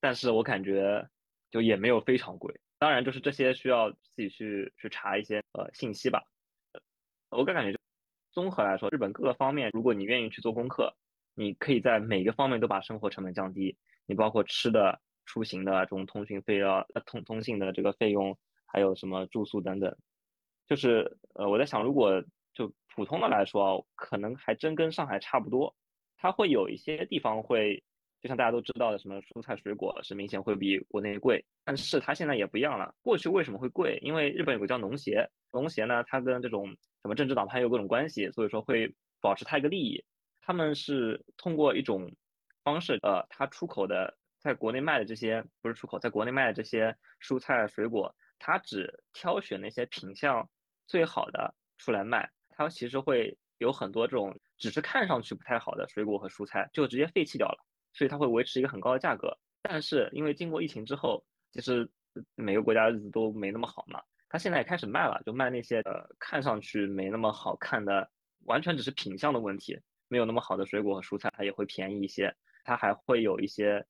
但是我感觉就也没有非常贵。当然，就是这些需要自己去去查一些呃信息吧。我感觉综合来说，日本各个方面，如果你愿意去做功课，你可以在每个方面都把生活成本降低。你包括吃的、出行的这种通讯费啊、通通信的这个费用，还有什么住宿等等。就是呃，我在想，如果就普通的来说，可能还真跟上海差不多。它会有一些地方会，就像大家都知道的，什么蔬菜水果是明显会比国内贵。但是它现在也不一样了。过去为什么会贵？因为日本有个叫农协，农协呢，它跟这种什么政治党派有各种关系，所以说会保持它一个利益。他们是通过一种方式，呃，它出口的在国内卖的这些不是出口，在国内卖的这些蔬菜水果，它只挑选那些品相。最好的出来卖，它其实会有很多这种只是看上去不太好的水果和蔬菜，就直接废弃掉了，所以它会维持一个很高的价格。但是因为经过疫情之后，其实每个国家日子都没那么好嘛，它现在也开始卖了，就卖那些呃看上去没那么好看的，完全只是品相的问题，没有那么好的水果和蔬菜，它也会便宜一些。它还会有一些，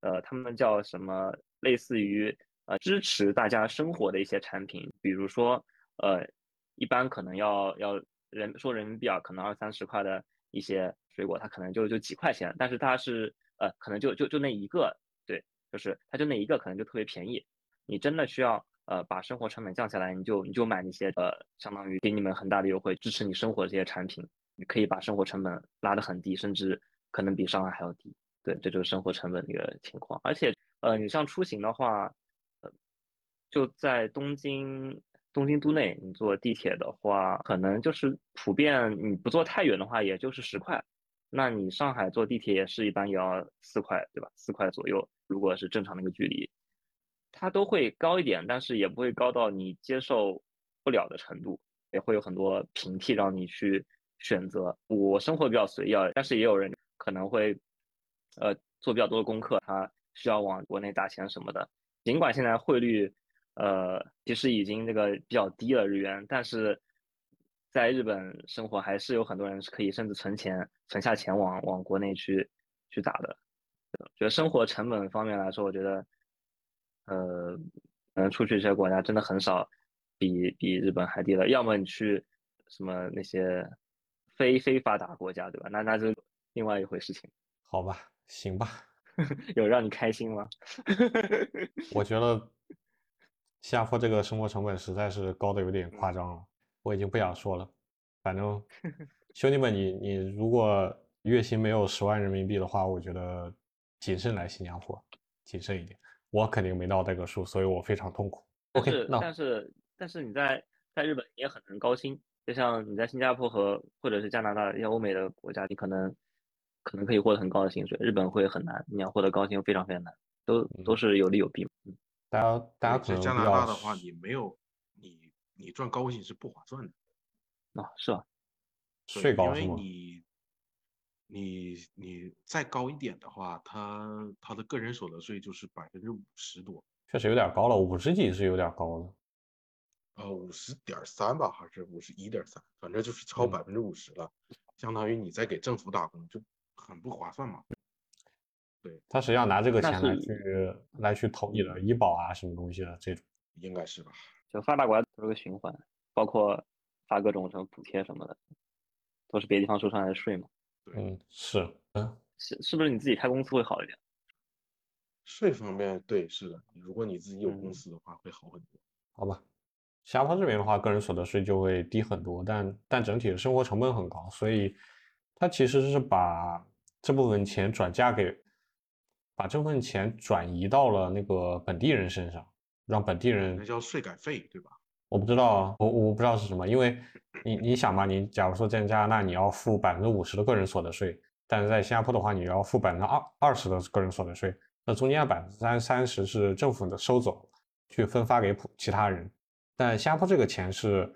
呃，他们叫什么，类似于呃支持大家生活的一些产品，比如说呃。一般可能要要人说人民币啊，可能二三十块的一些水果，它可能就就几块钱，但是它是呃，可能就就就那一个，对，就是它就那一个，可能就特别便宜。你真的需要呃把生活成本降下来，你就你就买那些呃，相当于给你们很大的优惠，支持你生活的这些产品，你可以把生活成本拉得很低，甚至可能比上海还要低。对，这就是生活成本的一个情况。而且呃，你像出行的话，呃，就在东京。东京都内，你坐地铁的话，可能就是普遍你不坐太远的话，也就是十块。那你上海坐地铁也是一般也要四块，对吧？四块左右，如果是正常的一个距离，它都会高一点，但是也不会高到你接受不了的程度，也会有很多平替让你去选择。我生活比较随意啊，但是也有人可能会，呃，做比较多的功课，他需要往国内打钱什么的。尽管现在汇率。呃，其实已经这个比较低了日元，但是在日本生活还是有很多人是可以甚至存钱存下钱往往国内去去打的。觉得生活成本方面来说，我觉得，呃，能出去这些国家真的很少比比日本还低了。要么你去什么那些非非发达国家，对吧？那那就另外一回事情。好吧，行吧，有让你开心吗？我觉得。新加坡这个生活成本实在是高的有点夸张了，我已经不想说了。反正 兄弟们，你你如果月薪没有十万人民币的话，我觉得谨慎来新加坡，谨慎一点。我肯定没到那个数，所以我非常痛苦。OK，那但是但是你在在日本也很能高薪，就像你在新加坡和或者是加拿大一些欧美的国家，你可能可能可以获得很高的薪水，日本会很难，你要获得高薪非常非常难，都都是有利有弊。嗯。大家，大家可能加拿大的话，你没有你你赚高薪是不划算的啊，是吧？税高因为你你你再高一点的话，他他的个人所得税就是百分之五十多，确实有点高了，五十几是有点高了。呃，五十点三吧，还是五十一点三，反正就是超百分之五十了，相当于你在给政府打工，就很不划算嘛。对他实际上拿这个钱来去来去投你的医保啊，什么东西的这种，应该是吧？就发达国家都是个循环，包括发各种什么补贴什么的，都是别的地方收上来的税嘛。嗯，是，嗯，是是不是你自己开公司会好一点？税方面，对，是的。如果你自己有公司的话，会好很多。好吧，新加坡这边的话，个人所得税就会低很多，但但整体的生活成本很高，所以它其实是把这部分钱转嫁给。把这部分钱转移到了那个本地人身上，让本地人那叫税改费，对吧？我不知道啊，我我不知道是什么，因为你你想嘛，你假如说在加拿大你要付百分之五十的个人所得税，但是在新加坡的话你要付百分之二二十的个人所得税，那中间百分之三三十是政府的收走，去分发给普其他人。但新加坡这个钱是，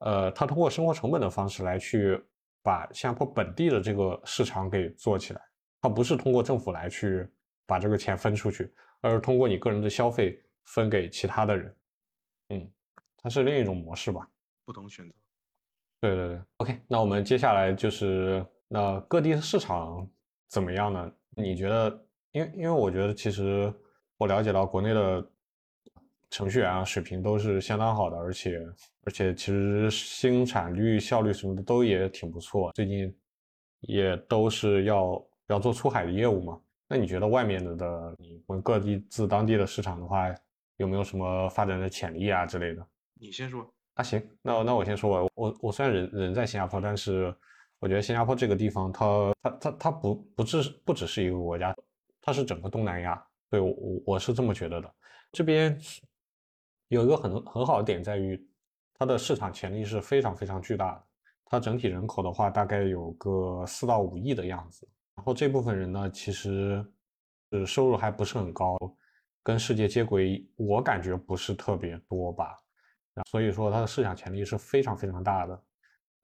呃，他通过生活成本的方式来去把新加坡本地的这个市场给做起来，它不是通过政府来去。把这个钱分出去，而是通过你个人的消费分给其他的人，嗯，它是另一种模式吧？不同选择。对对对，OK，那我们接下来就是那各地的市场怎么样呢？你觉得？因为因为我觉得其实我了解到国内的程序员啊水平都是相当好的，而且而且其实生产率、效率什么的都也挺不错。最近也都是要要做出海的业务嘛。那你觉得外面的的你们各地自当地的市场的话，有没有什么发展的潜力啊之类的？你先说。啊，行，那那我先说吧。我我虽然人人在新加坡，但是我觉得新加坡这个地方，它它它它不不只不只是一个国家，它是整个东南亚。对我我是这么觉得的。这边有一个很很好的点在于，它的市场潜力是非常非常巨大的。它整体人口的话，大概有个四到五亿的样子。然后这部分人呢，其实是收入还不是很高，跟世界接轨，我感觉不是特别多吧。所以说它的市场潜力是非常非常大的，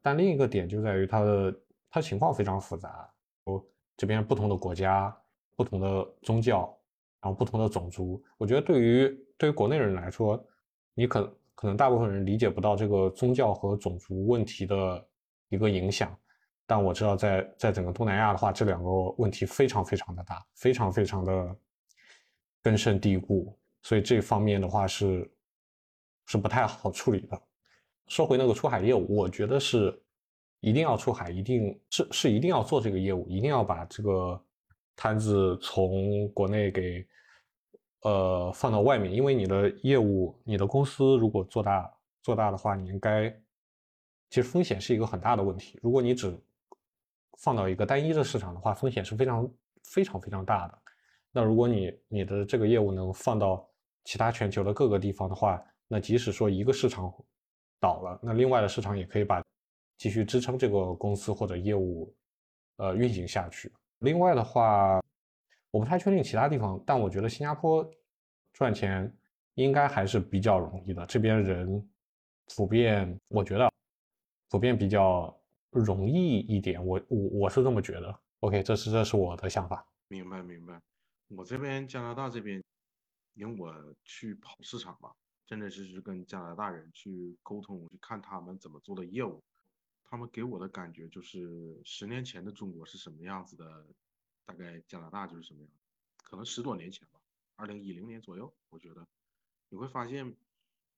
但另一个点就在于它的它情况非常复杂，哦，这边不同的国家、不同的宗教，然后不同的种族，我觉得对于对于国内人来说，你可可能大部分人理解不到这个宗教和种族问题的一个影响，但我知道在在整个东南亚的话，这两个问题非常非常的大，非常非常的根深蒂固，所以这方面的话是。是不太好处理的。说回那个出海业务，我觉得是一定要出海，一定是是一定要做这个业务，一定要把这个摊子从国内给呃放到外面。因为你的业务，你的公司如果做大做大的话，你应该其实风险是一个很大的问题。如果你只放到一个单一的市场的话，风险是非常非常非常大的。那如果你你的这个业务能放到其他全球的各个地方的话，那即使说一个市场倒了，那另外的市场也可以把继续支撑这个公司或者业务呃运行下去。另外的话，我不太确定其他地方，但我觉得新加坡赚钱应该还是比较容易的。这边人普遍，我觉得普遍比较容易一点。我我我是这么觉得。OK，这是这是我的想法。明白明白。我这边加拿大这边，因为我去跑市场嘛。真的是是跟加拿大人去沟通，去看他们怎么做的业务，他们给我的感觉就是十年前的中国是什么样子的，大概加拿大就是什么样，可能十多年前吧，二零一零年左右，我觉得你会发现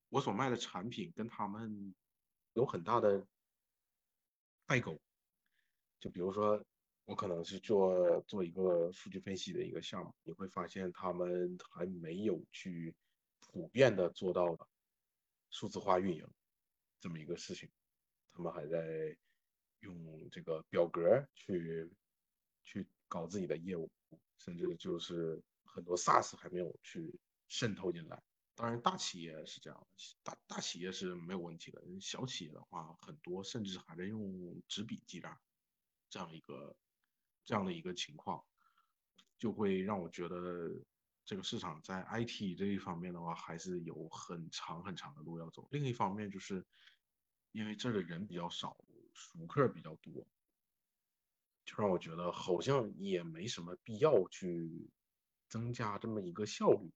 我所卖的产品跟他们有很大的代沟，就比如说我可能是做做一个数据分析的一个项目，你会发现他们还没有去。普遍的做到数字化运营这么一个事情，他们还在用这个表格去去搞自己的业务，甚至就是很多 SaaS 还没有去渗透进来。当然，大企业是这样的，大大企业是没有问题的。小企业的话，很多甚至还在用纸笔记账，这样一个这样的一个情况，就会让我觉得。这个市场在 IT 这一方面的话，还是有很长很长的路要走。另一方面，就是因为这儿的人比较少，熟客比较多，就让我觉得好像也没什么必要去增加这么一个效率，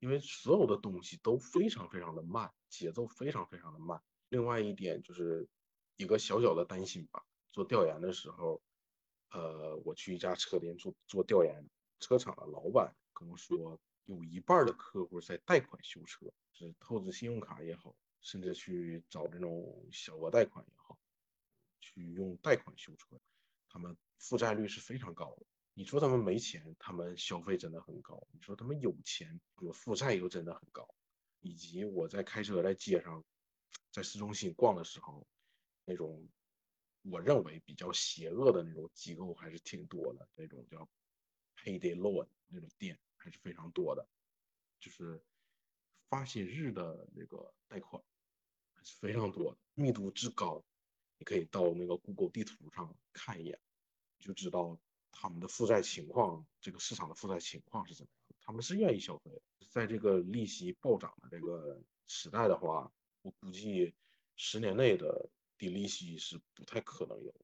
因为所有的东西都非常非常的慢，节奏非常非常的慢。另外一点就是一个小小的担心吧，做调研的时候，呃，我去一家车店做做调研，车厂的老板。跟我说，有一半的客户在贷款修车，是透支信用卡也好，甚至去找这种小额贷款也好，去用贷款修车，他们负债率是非常高的。你说他们没钱，他们消费真的很高；你说他们有钱，有负债又真的很高。以及我在开车在街上，在市中心逛的时候，那种我认为比较邪恶的那种机构还是挺多的，那种叫 payday loan 那种店。还是非常多的，就是发薪日的那个贷款还是非常多的，密度之高。你可以到那个 Google 地图上看一眼，就知道他们的负债情况，这个市场的负债情况是怎么样。他们是愿意消费，在这个利息暴涨的这个时代的话，我估计十年内的低利息是不太可能有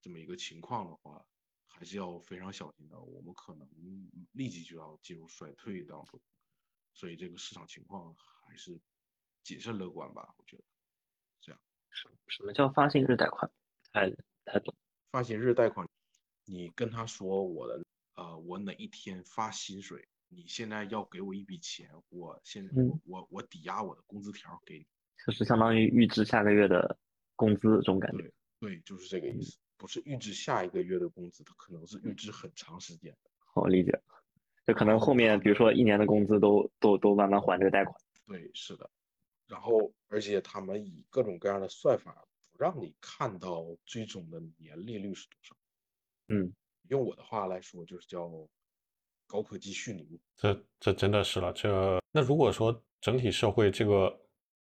这么一个情况的话。还是要非常小心的，我们可能立即就要进入衰退当中，所以这个市场情况还是谨慎乐观吧，我觉得这样。什什么叫发行日贷款？太太懂。发行日贷款，你跟他说我的呃，我哪一天发薪水，你现在要给我一笔钱，我现在嗯我我抵押我的工资条给你。就是相当于预支下个月的工资这种感觉。对对，就是这个意思，不是预支下一个月的工资，它可能是预支很长时间的。好理解。就可能后面比如说一年的工资都都都慢慢还这个贷款。对，是的。然后，而且他们以各种各样的算法，不让你看到最终的年利率是多少。嗯，用我的话来说，就是叫高科技蓄奴。这这真的是了。这那如果说整体社会这个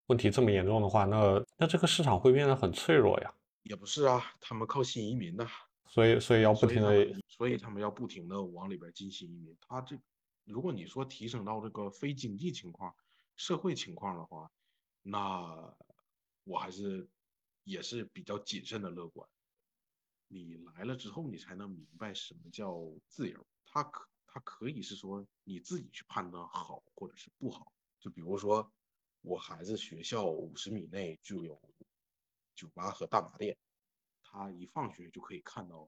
问题这么严重的话，那那这个市场会变得很脆弱呀。也不是啊，他们靠新移民呐、所以所以要不停的所以他们，所以他们要不停的往里边进新移民。他这，如果你说提升到这个非经济情况、社会情况的话，那我还是也是比较谨慎的乐观。你来了之后，你才能明白什么叫自由。它可它可以是说你自己去判断好或者是不好。就比如说，我孩子学校五十米内就有酒吧和大麻店，他一放学就可以看到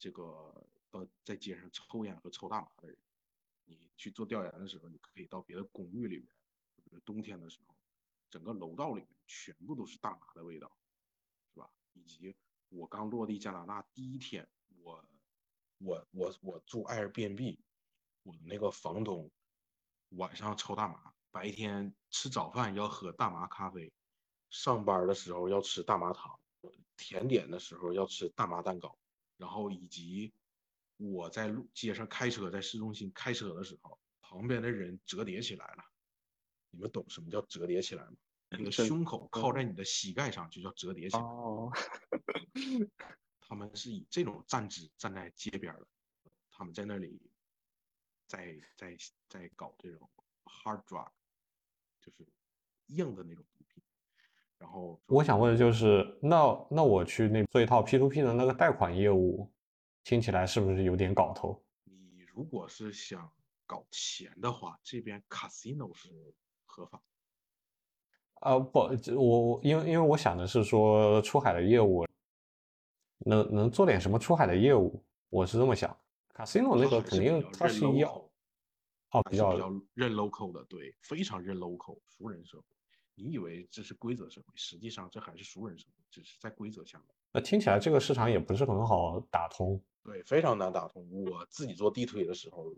这个呃在街上抽烟和抽大麻的人。你去做调研的时候，你可以到别的公寓里面，比如冬天的时候，整个楼道里面全部都是大麻的味道，以及我刚落地加拿大第一天，我我我我住 Airbnb，我那个房东晚上抽大麻，白天吃早饭要喝大麻咖啡，上班的时候要吃大麻糖，甜点的时候要吃大麻蛋糕，然后以及我在路街上开车，在市中心开车的时候，旁边的人折叠起来了。你们懂什么叫折叠起来吗？你的胸口靠在你的膝盖上，就叫折叠起来。哦，他们是以这种站姿站在街边的，他们在那里在在在搞这种 hard drug，就是硬的那种毒品。然后我想问的就是，那那我去那做一套 P to P 的那个贷款业务，听起来是不是有点搞头？你如果是想搞钱的话，这边 casino 是合法。啊，不，这我我因为因为我想的是说出海的业务，能能做点什么出海的业务，我是这么想。casino 那个肯定它是要哦比较比较认 local 的，对，非常认 local 熟人社会。你以为这是规则社会，实际上这还是熟人社会，只是在规则下面。那听起来这个市场也不是很好打通。对，非常难打通。我自己做地推的时候，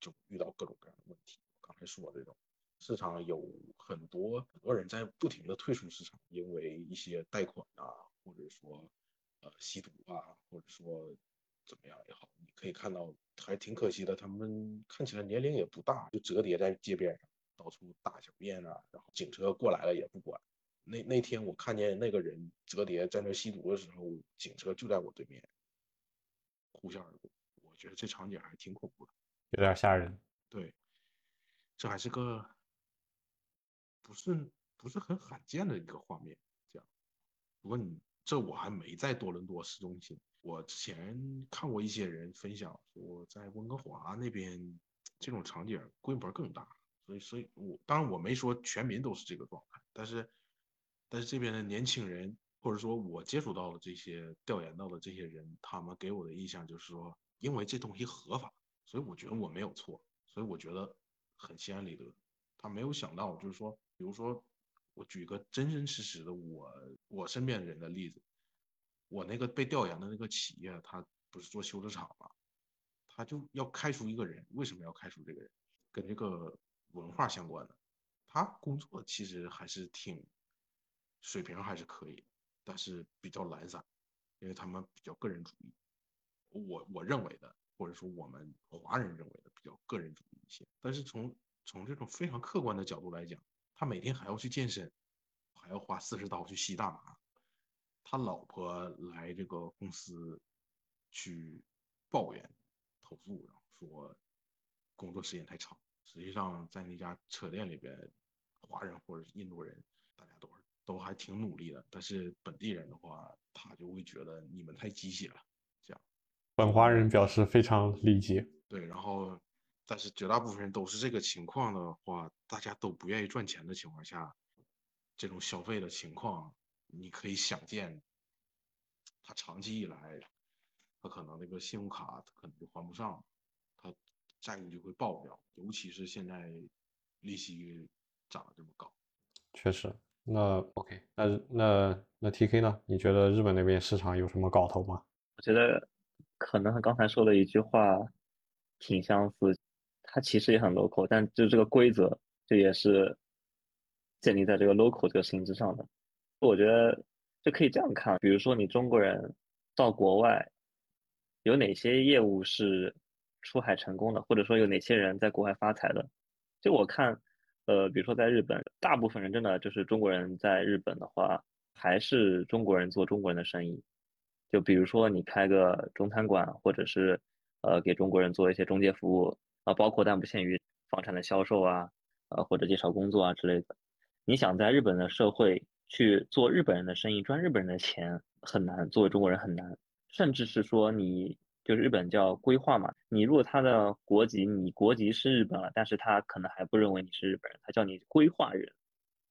就遇到各种各样的问题。刚才说的这种市场有很多很多人在不停的退出市场，因为一些贷款啊，或者说呃吸毒啊，或者说怎么样也好，你可以看到还挺可惜的，他们看起来年龄也不大，就折叠在街边上，到处大小便啊，然后警车过来了也不管。那那天我看见那个人折叠在那吸毒的时候，警车就在我对面。呼啸而过。我觉得这场景还挺恐怖的。有点吓人。对，这还是个不是不是很罕见的一个画面。这样，不过你这我还没在多伦多市中心，我之前看过一些人分享说，在温哥华那边这种场景规模更大。所以，所以我当然我没说全民都是这个状态，但是但是这边的年轻人。或者说我接触到的这些调研到的这些人，他们给我的印象就是说，因为这东西合法，所以我觉得我没有错，所以我觉得很心安理得。他没有想到，就是说，比如说，我举一个真真实实的我我身边人的例子，我那个被调研的那个企业，他不是做修车厂嘛，他就要开除一个人，为什么要开除这个人？跟这个文化相关的，他工作其实还是挺水平还是可以。但是比较懒散，因为他们比较个人主义。我我认为的，或者说我们华人认为的比较个人主义一些。但是从从这种非常客观的角度来讲，他每天还要去健身，还要花四十刀去吸大麻。他老婆来这个公司去抱怨、投诉，然后说工作时间太长。实际上，在那家车店里边，华人或者是印度人，大家都是。都还挺努力的，但是本地人的话，他就会觉得你们太鸡血了，这样。本华人表示非常理解。对，然后，但是绝大部分人都是这个情况的话，大家都不愿意赚钱的情况下，这种消费的情况，你可以想见，他长期以来，他可能那个信用卡他可能就还不上，他债务就会爆表，尤其是现在利息涨得这么高。确实，那 OK，那那那 TK 呢？你觉得日本那边市场有什么搞头吗？我觉得可能和刚才说的一句话挺相似，它其实也很 local，但就这个规则，这也是建立在这个 local 这个事情之上的。我觉得就可以这样看，比如说你中国人到国外，有哪些业务是出海成功的，或者说有哪些人在国外发财的？就我看，呃，比如说在日本，大部分人真的就是中国人在日本的话，还是中国人做中国人的生意。就比如说你开个中餐馆，或者是呃给中国人做一些中介服务啊，包括但不限于房产的销售啊，呃或者介绍工作啊之类的。你想在日本的社会去做日本人的生意，赚日本人的钱很难，作为中国人很难，甚至是说你就是日本叫规划嘛，你如果他的国籍你国籍是日本了，但是他可能还不认为你是日本人，他叫你规划人，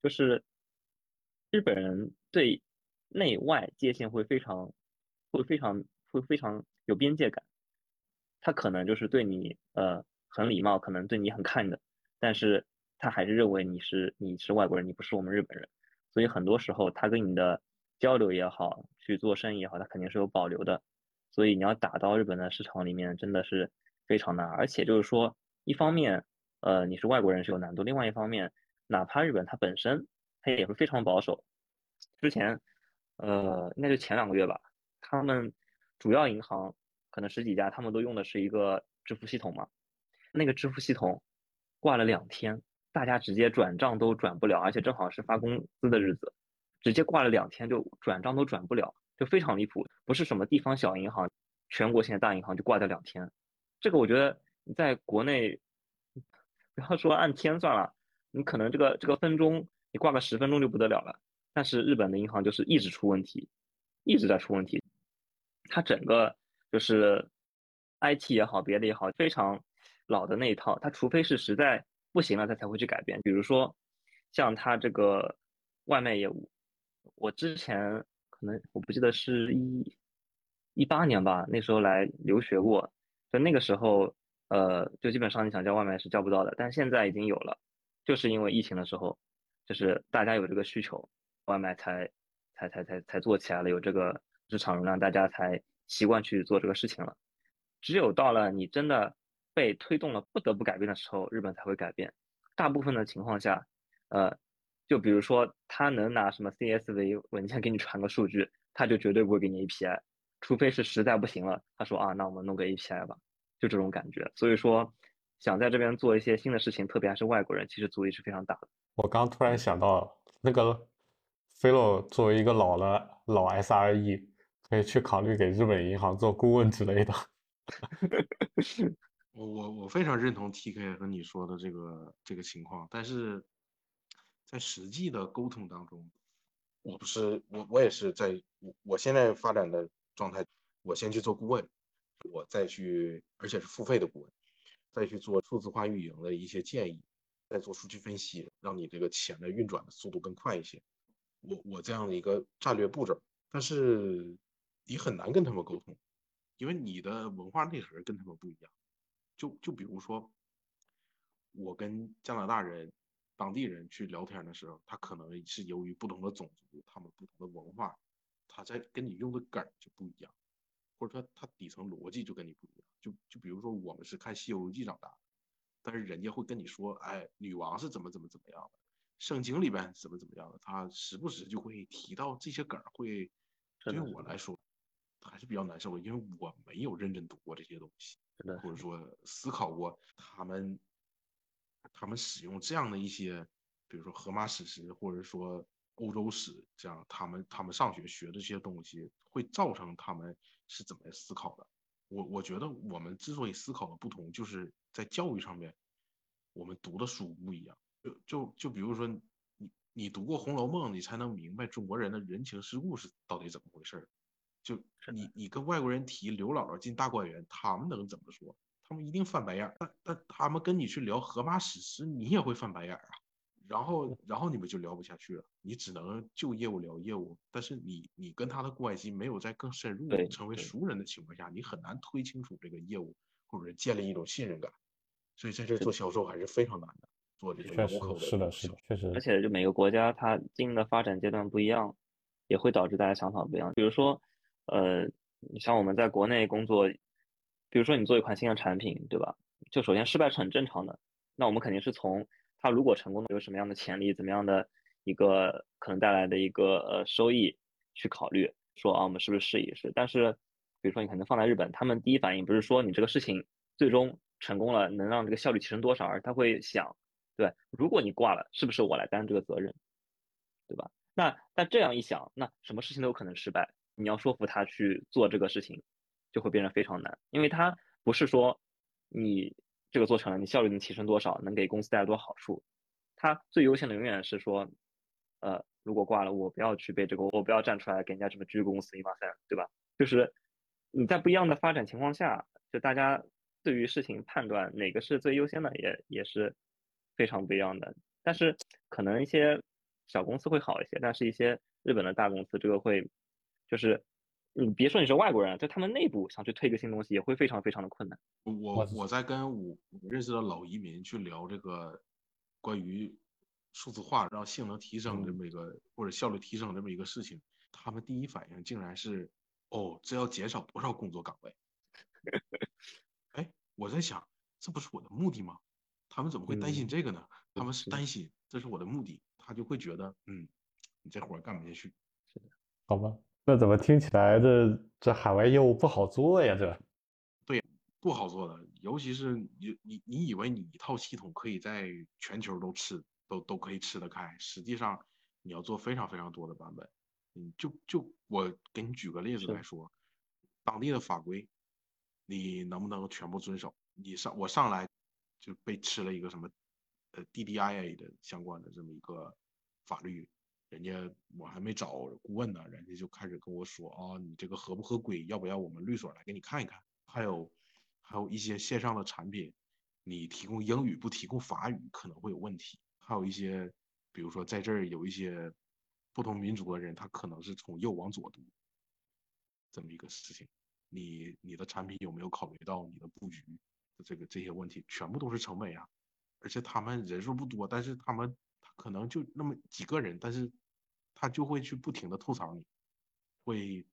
就是日本人对内外界限会非常。会非常会非常有边界感，他可能就是对你呃很礼貌，可能对你很看的，但是他还是认为你是你是外国人，你不是我们日本人，所以很多时候他跟你的交流也好，去做生意也好，他肯定是有保留的，所以你要打到日本的市场里面真的是非常难，而且就是说一方面呃你是外国人是有难度，另外一方面哪怕日本它本身它也会非常保守，之前呃应该就前两个月吧。他们主要银行可能十几家，他们都用的是一个支付系统嘛。那个支付系统挂了两天，大家直接转账都转不了，而且正好是发工资的日子，直接挂了两天就转账都转不了，就非常离谱。不是什么地方小银行，全国性的大银行就挂掉两天。这个我觉得在国内，不要说按天算了，你可能这个这个分钟你挂个十分钟就不得了了。但是日本的银行就是一直出问题，一直在出问题。它整个就是 IT 也好，别的也好，非常老的那一套。它除非是实在不行了，它才会去改变。比如说像它这个外卖业务，我之前可能我不记得是一一八年吧，那时候来留学过，就那个时候，呃，就基本上你想叫外卖是叫不到的。但现在已经有了，就是因为疫情的时候，就是大家有这个需求，外卖才才才才才做起来了，有这个。市场容量，大家才习惯去做这个事情了。只有到了你真的被推动了，不得不改变的时候，日本才会改变。大部分的情况下，呃，就比如说他能拿什么 CSV 文件给你传个数据，他就绝对不会给你 API，除非是实在不行了，他说啊，那我们弄个 API 吧，就这种感觉。所以说，想在这边做一些新的事情，特别还是外国人，其实阻力是非常大的。我刚突然想到，那个菲洛作为一个老了老 SRE。可以去考虑给日本银行做顾问之类的。是 我我我非常认同 TK 和你说的这个这个情况，但是在实际的沟通当中，我不是我我也是在我我现在发展的状态，我先去做顾问，我再去，而且是付费的顾问，再去做数字化运营的一些建议，再做数据分析，让你这个钱的运转的速度更快一些。我我这样的一个战略步骤，但是。你很难跟他们沟通，因为你的文化内核跟他们不一样。就就比如说，我跟加拿大人、当地人去聊天的时候，他可能是由于不同的种族、他们不同的文化，他在跟你用的梗就不一样，或者说他底层逻辑就跟你不一样。就就比如说，我们是看《西游记》长大的，但是人家会跟你说，哎，女王是怎么怎么怎么样的，圣经里边怎么怎么样的，他时不时就会提到这些梗，会对我来说。还是比较难受的，因为我没有认真读过这些东西，或者说思考过他们他们使用这样的一些，比如说荷马史诗，或者说欧洲史这样，他们他们上学学的这些东西，会造成他们是怎么思考的。我我觉得我们之所以思考的不同，就是在教育上面，我们读的书不一样。就就就比如说你你读过《红楼梦》，你才能明白中国人的人情世故是到底怎么回事儿。就你你跟外国人提刘姥姥进大观园，他们能怎么说？他们一定翻白眼儿。但但他们跟你去聊荷马史诗，你也会翻白眼儿啊。然后然后你们就聊不下去了，你只能就业务聊业务，但是你你跟他的关系没有在更深入对成为熟人的情况下，你很难推清楚这个业务，或者是建立一种信任感。所以在这做销售还是非常难的，做这个确实 local 是的，的是的，确实而且就每个国家它经营的发展阶段不一样，也会导致大家想法不一样。比如说，呃，你像我们在国内工作，比如说你做一款新的产品，对吧？就首先失败是很正常的，那我们肯定是从它如果成功的有什么样的潜力，怎么样的一个可能带来的一个呃收益去考虑，说啊我们是不是试一试？但是比如说你可能放在日本，他们第一反应不是说你这个事情最终成功了能让这个效率提升多少，而他会想。对，如果你挂了，是不是我来担这个责任，对吧？那那这样一想，那什么事情都有可能失败。你要说服他去做这个事情，就会变得非常难，因为他不是说你这个做成了，你效率能提升多少，能给公司带来多少好处。他最优先的永远是说，呃，如果挂了，我不要去背这个，我不要站出来给人家什么鞠躬死一马三，对吧？就是你在不一样的发展情况下，就大家对于事情判断哪个是最优先的，也也是。非常不一样的，但是可能一些小公司会好一些，但是一些日本的大公司，这个会就是你别说你是外国人，在他们内部想去推一个新东西，也会非常非常的困难。我我在跟我我认识的老移民去聊这个关于数字化让性能提升这么一个、嗯、或者效率提升这么一个事情，他们第一反应竟然是哦，这要减少多少工作岗位？哎，我在想，这不是我的目的吗？他们怎么会担心这个呢？嗯、他们是担心这是我的目的，他就会觉得，嗯，你这活干不下去。是的，好吧，那怎么听起来这这海外业务不好做呀？这对，不好做的，尤其是你你你以为你一套系统可以在全球都吃都都可以吃得开，实际上你要做非常非常多的版本。嗯，就就我给你举个例子来说，当地的法规你能不能全部遵守？你上我上来。就被吃了一个什么，呃，DDIA 的相关的这么一个法律，人家我还没找顾问呢，人家就开始跟我说啊，你这个合不合规？要不要我们律所来给你看一看？还有，还有一些线上的产品，你提供英语不提供法语可能会有问题。还有一些，比如说在这儿有一些不同民族的人，他可能是从右往左读，这么一个事情，你你的产品有没有考虑到你的布局？这个这些问题全部都是成本呀，而且他们人数不多，但是他们可能就那么几个人，但是他就会去不停的吐槽你，会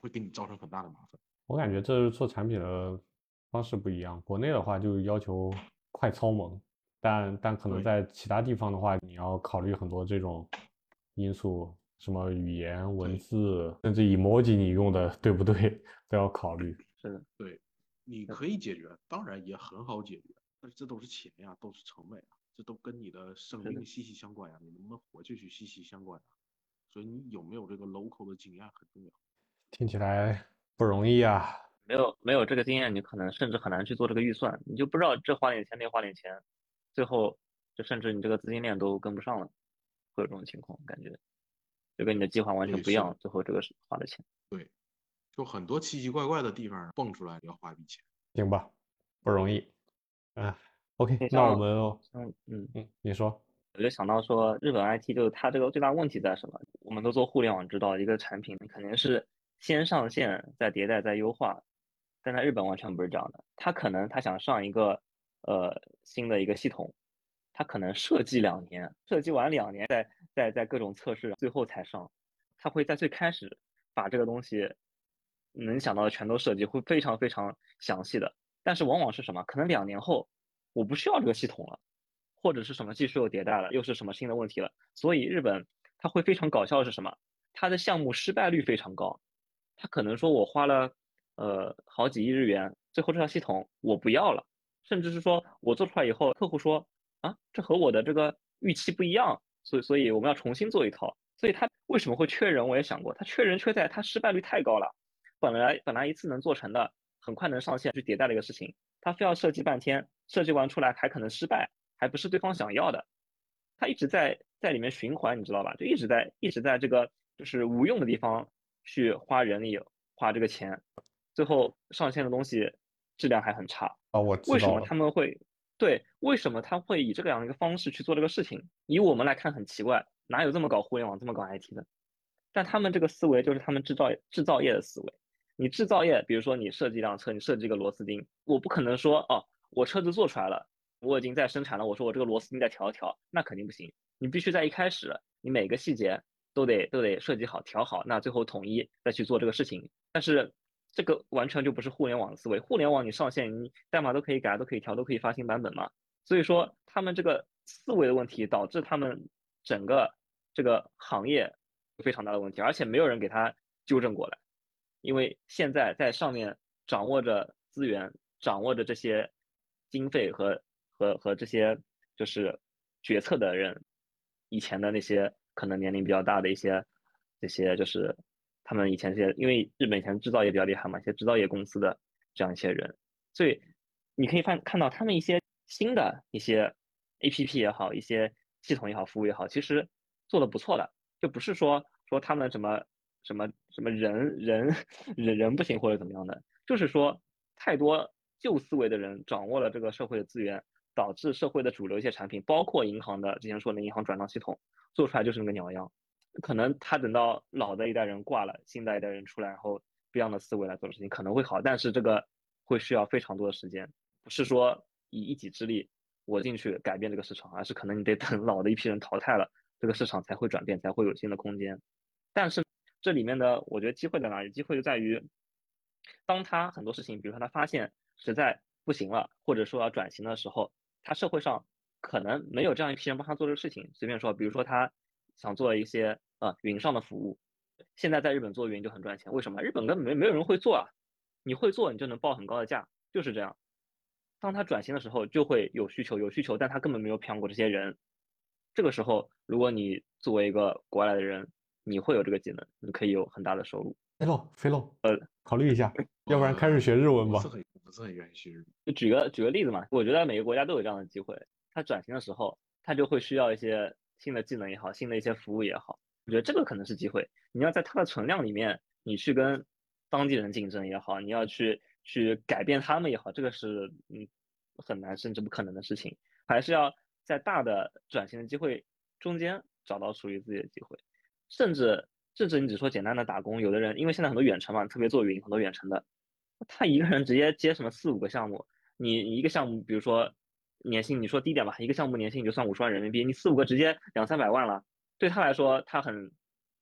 会给你造成很大的麻烦。我感觉这是做产品的方式不一样，国内的话就要求快操萌，但但可能在其他地方的话，你要考虑很多这种因素，什么语言、文字，甚至 emoji 你用的 对不对都要考虑。是的，对。你可以解决，当然也很好解决，但是这都是钱呀，都是成本呀，这都跟你的生命息息相关呀，你能不能活下去息息相关啊。所以你有没有这个 local 的经验很重要。听起来不容易啊。没有没有这个经验，你可能甚至很难去做这个预算，你就不知道这花点钱那花点钱，最后就甚至你这个资金链都跟不上了，会有这种情况，感觉就跟你的计划完全不一样，最后这个是花的钱。对。就很多奇奇怪怪的地方蹦出来，要花一笔钱，行吧，不容易。啊，OK，那我们，嗯嗯嗯，你说，我就想到说，日本 IT 就是它这个最大问题在什么？我们都做互联网，知道一个产品肯定是先上线，再迭代，再优化，但在日本完全不是这样的。他可能他想上一个呃新的一个系统，他可能设计两年，设计完两年，再再再各种测试，最后才上。他会在最开始把这个东西。能想到的全都设计，会非常非常详细的。但是往往是什么？可能两年后我不需要这个系统了，或者是什么技术又迭代了，又是什么新的问题了。所以日本它会非常搞笑的是什么？它的项目失败率非常高。它可能说我花了呃好几亿日元，最后这套系统我不要了，甚至是说我做出来以后，客户说啊这和我的这个预期不一样，所以所以我们要重新做一套。所以他为什么会缺人？我也想过，他缺人缺在他失败率太高了。本来本来一次能做成的，很快能上线去迭代的一个事情，他非要设计半天，设计完出来还可能失败，还不是对方想要的，他一直在在里面循环，你知道吧？就一直在一直在这个就是无用的地方去花人力花这个钱，最后上线的东西质量还很差啊。我为什么他们会对，为什么他会以这个样一个方式去做这个事情？以我们来看很奇怪，哪有这么搞互联网、这么搞 IT 的？但他们这个思维就是他们制造制造业的思维。你制造业，比如说你设计一辆车，你设计一个螺丝钉，我不可能说哦，我车子做出来了，我已经在生产了，我说我这个螺丝钉再调一调，那肯定不行。你必须在一开始，你每个细节都得都得设计好、调好，那最后统一再去做这个事情。但是这个完全就不是互联网思维。互联网你上线，你代码都可以改、都可以调、都可以发新版本嘛。所以说他们这个思维的问题，导致他们整个这个行业非常大的问题，而且没有人给他纠正过来。因为现在在上面掌握着资源、掌握着这些经费和和和这些就是决策的人。以前的那些可能年龄比较大的一些，这些就是他们以前这些，因为日本以前制造业比较厉害嘛，一些制造业公司的这样一些人，所以你可以看看到他们一些新的一些 A P P 也好，一些系统也好，服务也好，其实做的不错的，就不是说说他们什么什么什么人人 人人不行或者怎么样的，就是说太多旧思维的人掌握了这个社会的资源。导致社会的主流一些产品，包括银行的之前说的银行转账系统，做出来就是那个鸟样。可能他等到老的一代人挂了，新的一代人出来，然后不一样的思维来做事情可能会好，但是这个会需要非常多的时间，不是说以一己之力我进去改变这个市场，而是可能你得等老的一批人淘汰了，这个市场才会转变，才会有新的空间。但是这里面的我觉得机会在哪里？机会就在于，当他很多事情，比如说他发现实在不行了，或者说要转型的时候。他社会上可能没有这样一批人帮他做这个事情。随便说，比如说他想做一些呃云上的服务，现在在日本做云就很赚钱。为什么？日本根本没没有人会做啊，你会做你就能报很高的价，就是这样。当他转型的时候就会有需求，有需求，但他根本没有培养过这些人。这个时候，如果你作为一个国外来的人，你会有这个技能，你可以有很大的收入。飞洛，飞洛，呃，考虑一下，要不然开始学日文吧。不是很愿意去。就举个举个例子嘛，我觉得每个国家都有这样的机会。它转型的时候，它就会需要一些新的技能也好，新的一些服务也好。我觉得这个可能是机会。你要在它的存量里面，你去跟当地人竞争也好，你要去去改变他们也好，这个是嗯很难甚至不可能的事情。还是要在大的转型的机会中间找到属于自己的机会。甚至甚至你只说简单的打工，有的人因为现在很多远程嘛，特别做云很多远程的。他一个人直接接什么四五个项目，你一个项目，比如说年薪，你说低点吧，一个项目年薪你就算五十万人民币，你四五个直接两三百万了。对他来说，他很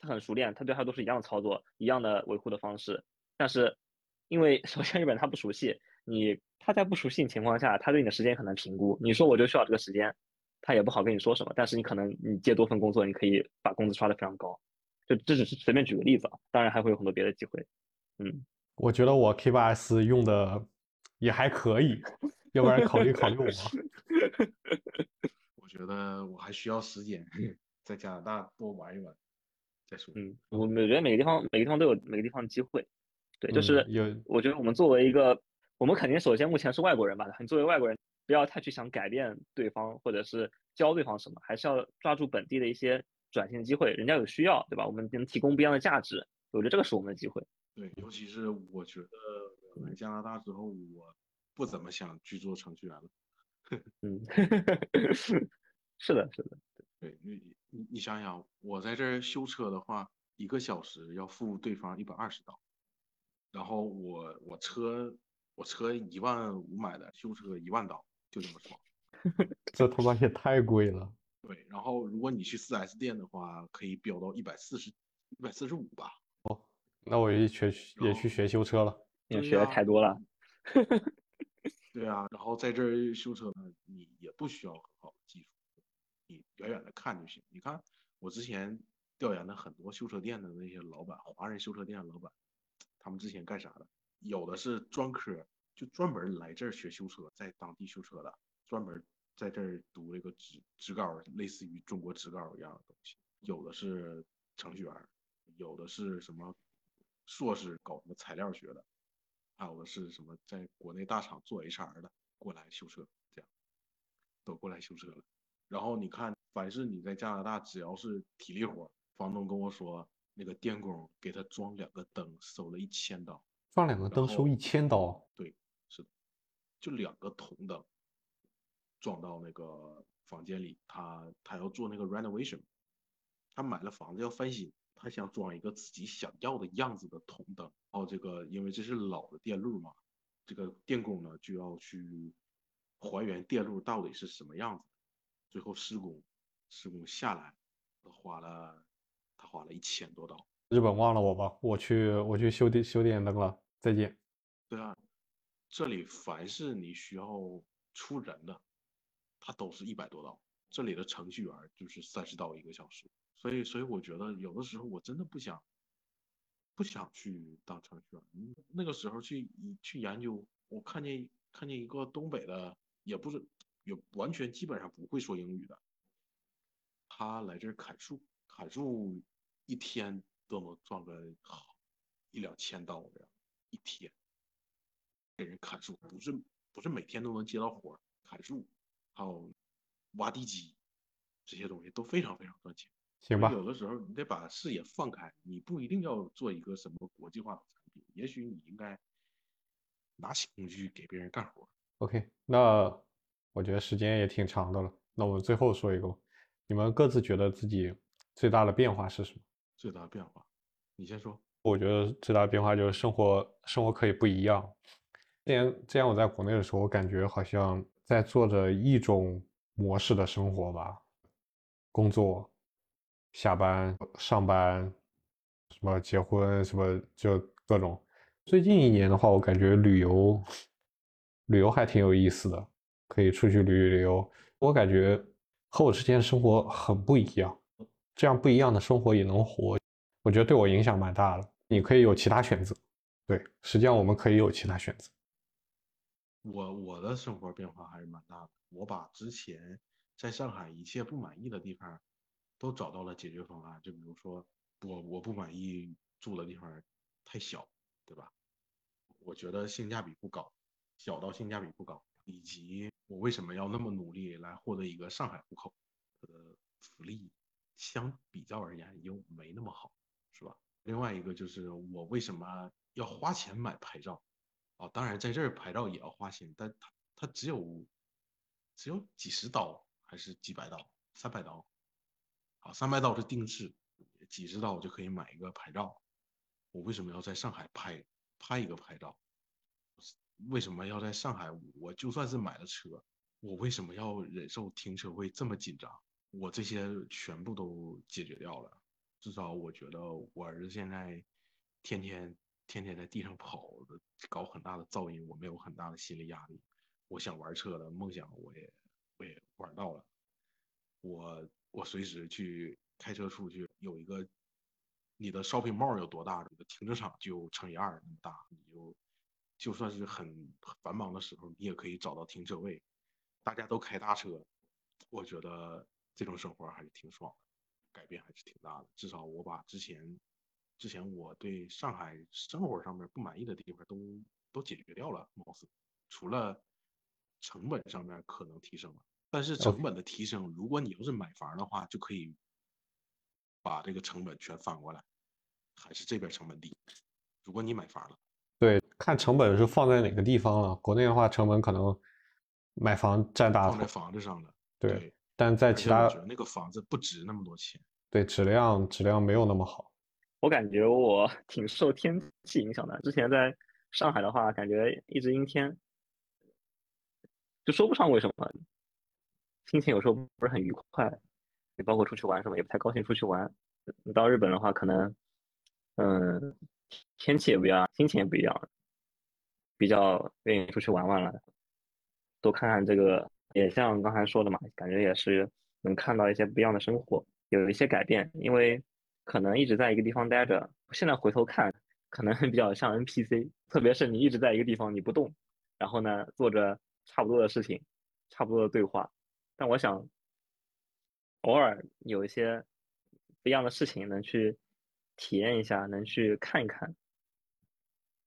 他很熟练，他对他都是一样的操作，一样的维护的方式。但是因为首先日本他不熟悉，你他在不熟悉情况下，他对你的时间很难评估。你说我就需要这个时间，他也不好跟你说什么。但是你可能你接多份工作，你可以把工资刷得非常高。就这只是随便举个例子啊，当然还会有很多别的机会。嗯。我觉得我 K8S 用的也还可以，要不然考虑考虑我。我觉得我还需要时间在加拿大多玩一玩再说。嗯，我我觉得每个地方每个地方都有每个地方的机会。对，就是有。我觉得我们作为一个，我们肯定首先目前是外国人吧。你作为外国人，不要太去想改变对方或者是教对方什么，还是要抓住本地的一些转型机会。人家有需要，对吧？我们能提供不一样的价值，我觉得这个是我们的机会。对，尤其是我觉得来加拿大之后，我不怎么想去做程序员了。嗯，是的，是的。对，你你你想想，我在这儿修车的话，一个小时要付对方一百二十刀，然后我我车我车一万五买的，修车一万刀，就这么爽。这他妈也太贵了。对，然后如果你去四 S 店的话，可以飙到一百四十一百四十五吧。那我也学也去学修车了，也学的太多了。对啊，然后在这儿修车呢，你也不需要很好的技术，你远远的看就行。你看我之前调研的很多修车店的那些老板，华人修车店的老板，他们之前干啥的？有的是专科，就专门来这儿学修车，在当地修车的，专门在这儿读这个职职高，类似于中国职高一样的东西。有的是程序员，有的是什么？硕士搞什么材料学的，还有的是什么在国内大厂做 HR 的过来修车，这样都过来修车了。然后你看，凡是你在加拿大，只要是体力活，房东跟我说，那个电工给他装两个灯收了一千刀，装两个灯收一千刀？对，是的，就两个铜灯，装到那个房间里，他他要做那个 renovation，他买了房子要翻新，他想装一个自己想要的样子的筒灯。哦，这个因为这是老的电路嘛，这个电工呢就要去还原电路到底是什么样子。最后施工，施工下来，花了他花了一千多刀。日本忘了我吧，我去我去修电修电灯了，再见。对啊，这里凡是你需要出人的，他都是一百多刀。这里的程序员就是三十刀一个小时，所以所以我觉得有的时候我真的不想不想去当程序员。那个时候去去研究，我看见看见一个东北的，也不是也完全基本上不会说英语的，他来这儿砍树，砍树一天都能赚个好一两千刀这样一天。给人砍树，不是不是每天都能接到活儿，砍树，还有挖地基，这些东西都非常非常赚钱。行吧，有的时候你得把视野放开，你不一定要做一个什么国际化的产品，也许你应该拿起工具给别人干活。OK，那我觉得时间也挺长的了，那我们最后说一个吧，你们各自觉得自己最大的变化是什么？最大的变化，你先说。我觉得最大的变化就是生活，生活可以不一样。之前之前我在国内的时候，我感觉好像在做着一种模式的生活吧，工作、下班、上班，什么结婚，什么就各种。最近一年的话，我感觉旅游，旅游还挺有意思的，可以出去旅旅游。我感觉和我之前生活很不一样，这样不一样的生活也能活，我觉得对我影响蛮大的。你可以有其他选择，对，实际上我们可以有其他选择。我我的生活变化还是蛮大的，我把之前在上海一切不满意的地方都找到了解决方案。就比如说，我我不满意住的地方太小，对吧？我觉得性价比不高，小到性价比不高，以及我为什么要那么努力来获得一个上海户口，它的福利相比较而言又没那么好，是吧？另外一个就是我为什么要花钱买牌照？哦，当然在这儿牌照也要花钱，但它它只有只有几十刀还是几百刀，三百刀，啊，三百刀是定制，几十刀就可以买一个牌照。我为什么要在上海拍拍一个牌照？为什么要在上海？我就算是买了车，我为什么要忍受停车位这么紧张？我这些全部都解决掉了，至少我觉得我儿子现在天天。天天在地上跑，搞很大的噪音，我没有很大的心理压力。我想玩车的梦想，我也我也玩到了。我我随时去开车出去，有一个你的 shopping mall 有多大，你的停车场就乘以二那么大，你就就算是很繁忙的时候，你也可以找到停车位。大家都开大车，我觉得这种生活还是挺爽的，改变还是挺大的。至少我把之前。之前我对上海生活上面不满意的地方都都解决掉了，貌似除了成本上面可能提升了，但是成本的提升，如果你要是买房的话，就可以把这个成本全翻过来，还是这边成本低。如果你买房了，对，看成本是放在哪个地方了。国内的话，成本可能买房占大放在房子上了，对，但在其他那个房子不值那么多钱，对，质量质量没有那么好。我感觉我 挺受天气影响的。之前在上海的话，感觉一直阴天，就说不上为什么，心情有时候不是很愉快。你包括出去玩什么，也不太高兴出去玩。到日本的话，可能，嗯，天气也不一样，心情也不一样，比较愿意出去玩玩了，多看看这个。也像刚才说的嘛，感觉也是能看到一些不一样的生活，有一些改变，因为。可能一直在一个地方待着，现在回头看，可能比较像 NPC。特别是你一直在一个地方你不动，然后呢做着差不多的事情，差不多的对话。但我想，偶尔有一些不一样的事情能去体验一下，能去看一看，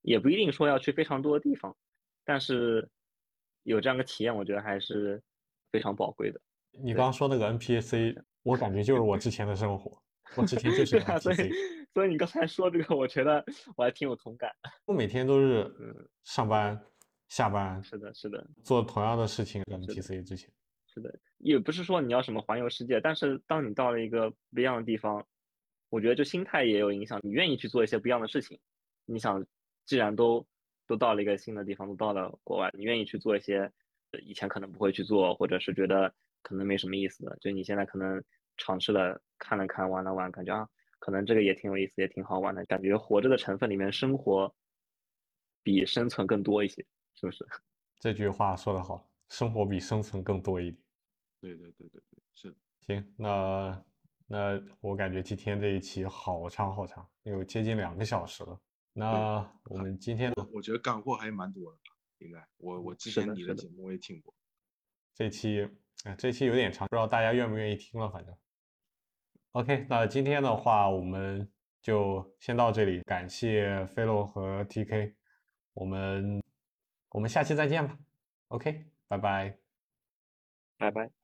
也不一定说要去非常多的地方，但是有这样的体验，我觉得还是非常宝贵的。你刚刚说那个 NPC，我感觉就是我之前的生活。我之前就是啊，所以所以你刚才说这个，我觉得我还挺有同感。我每天都是上班、下班，是的，是的，做同样的事情。NPC 之前，是的，也不是说你要什么环游世界，但是当你到了一个不一样的地方，我觉得就心态也有影响，你愿意去做一些不一样的事情。你想，既然都都到了一个新的地方，都到了国外，你愿意去做一些以前可能不会去做，或者是觉得可能没什么意思的，就你现在可能尝试了看了看，玩了玩，感觉啊，可能这个也挺有意思，也挺好玩的，感觉活着的成分里面，生活比生存更多一些，是不是？这句话说得好，生活比生存更多一点。对对对对对，是的。行，那那我感觉今天这一期好长好长，有接近两个小时了。那我们今天我觉得干货还蛮多的，应该我我之前你的节目我也听过。这期哎，这期有点长，不知道大家愿不愿意听了。反正，OK，那今天的话我们就先到这里，感谢飞洛和 TK，我们我们下期再见吧。OK，拜拜，拜拜。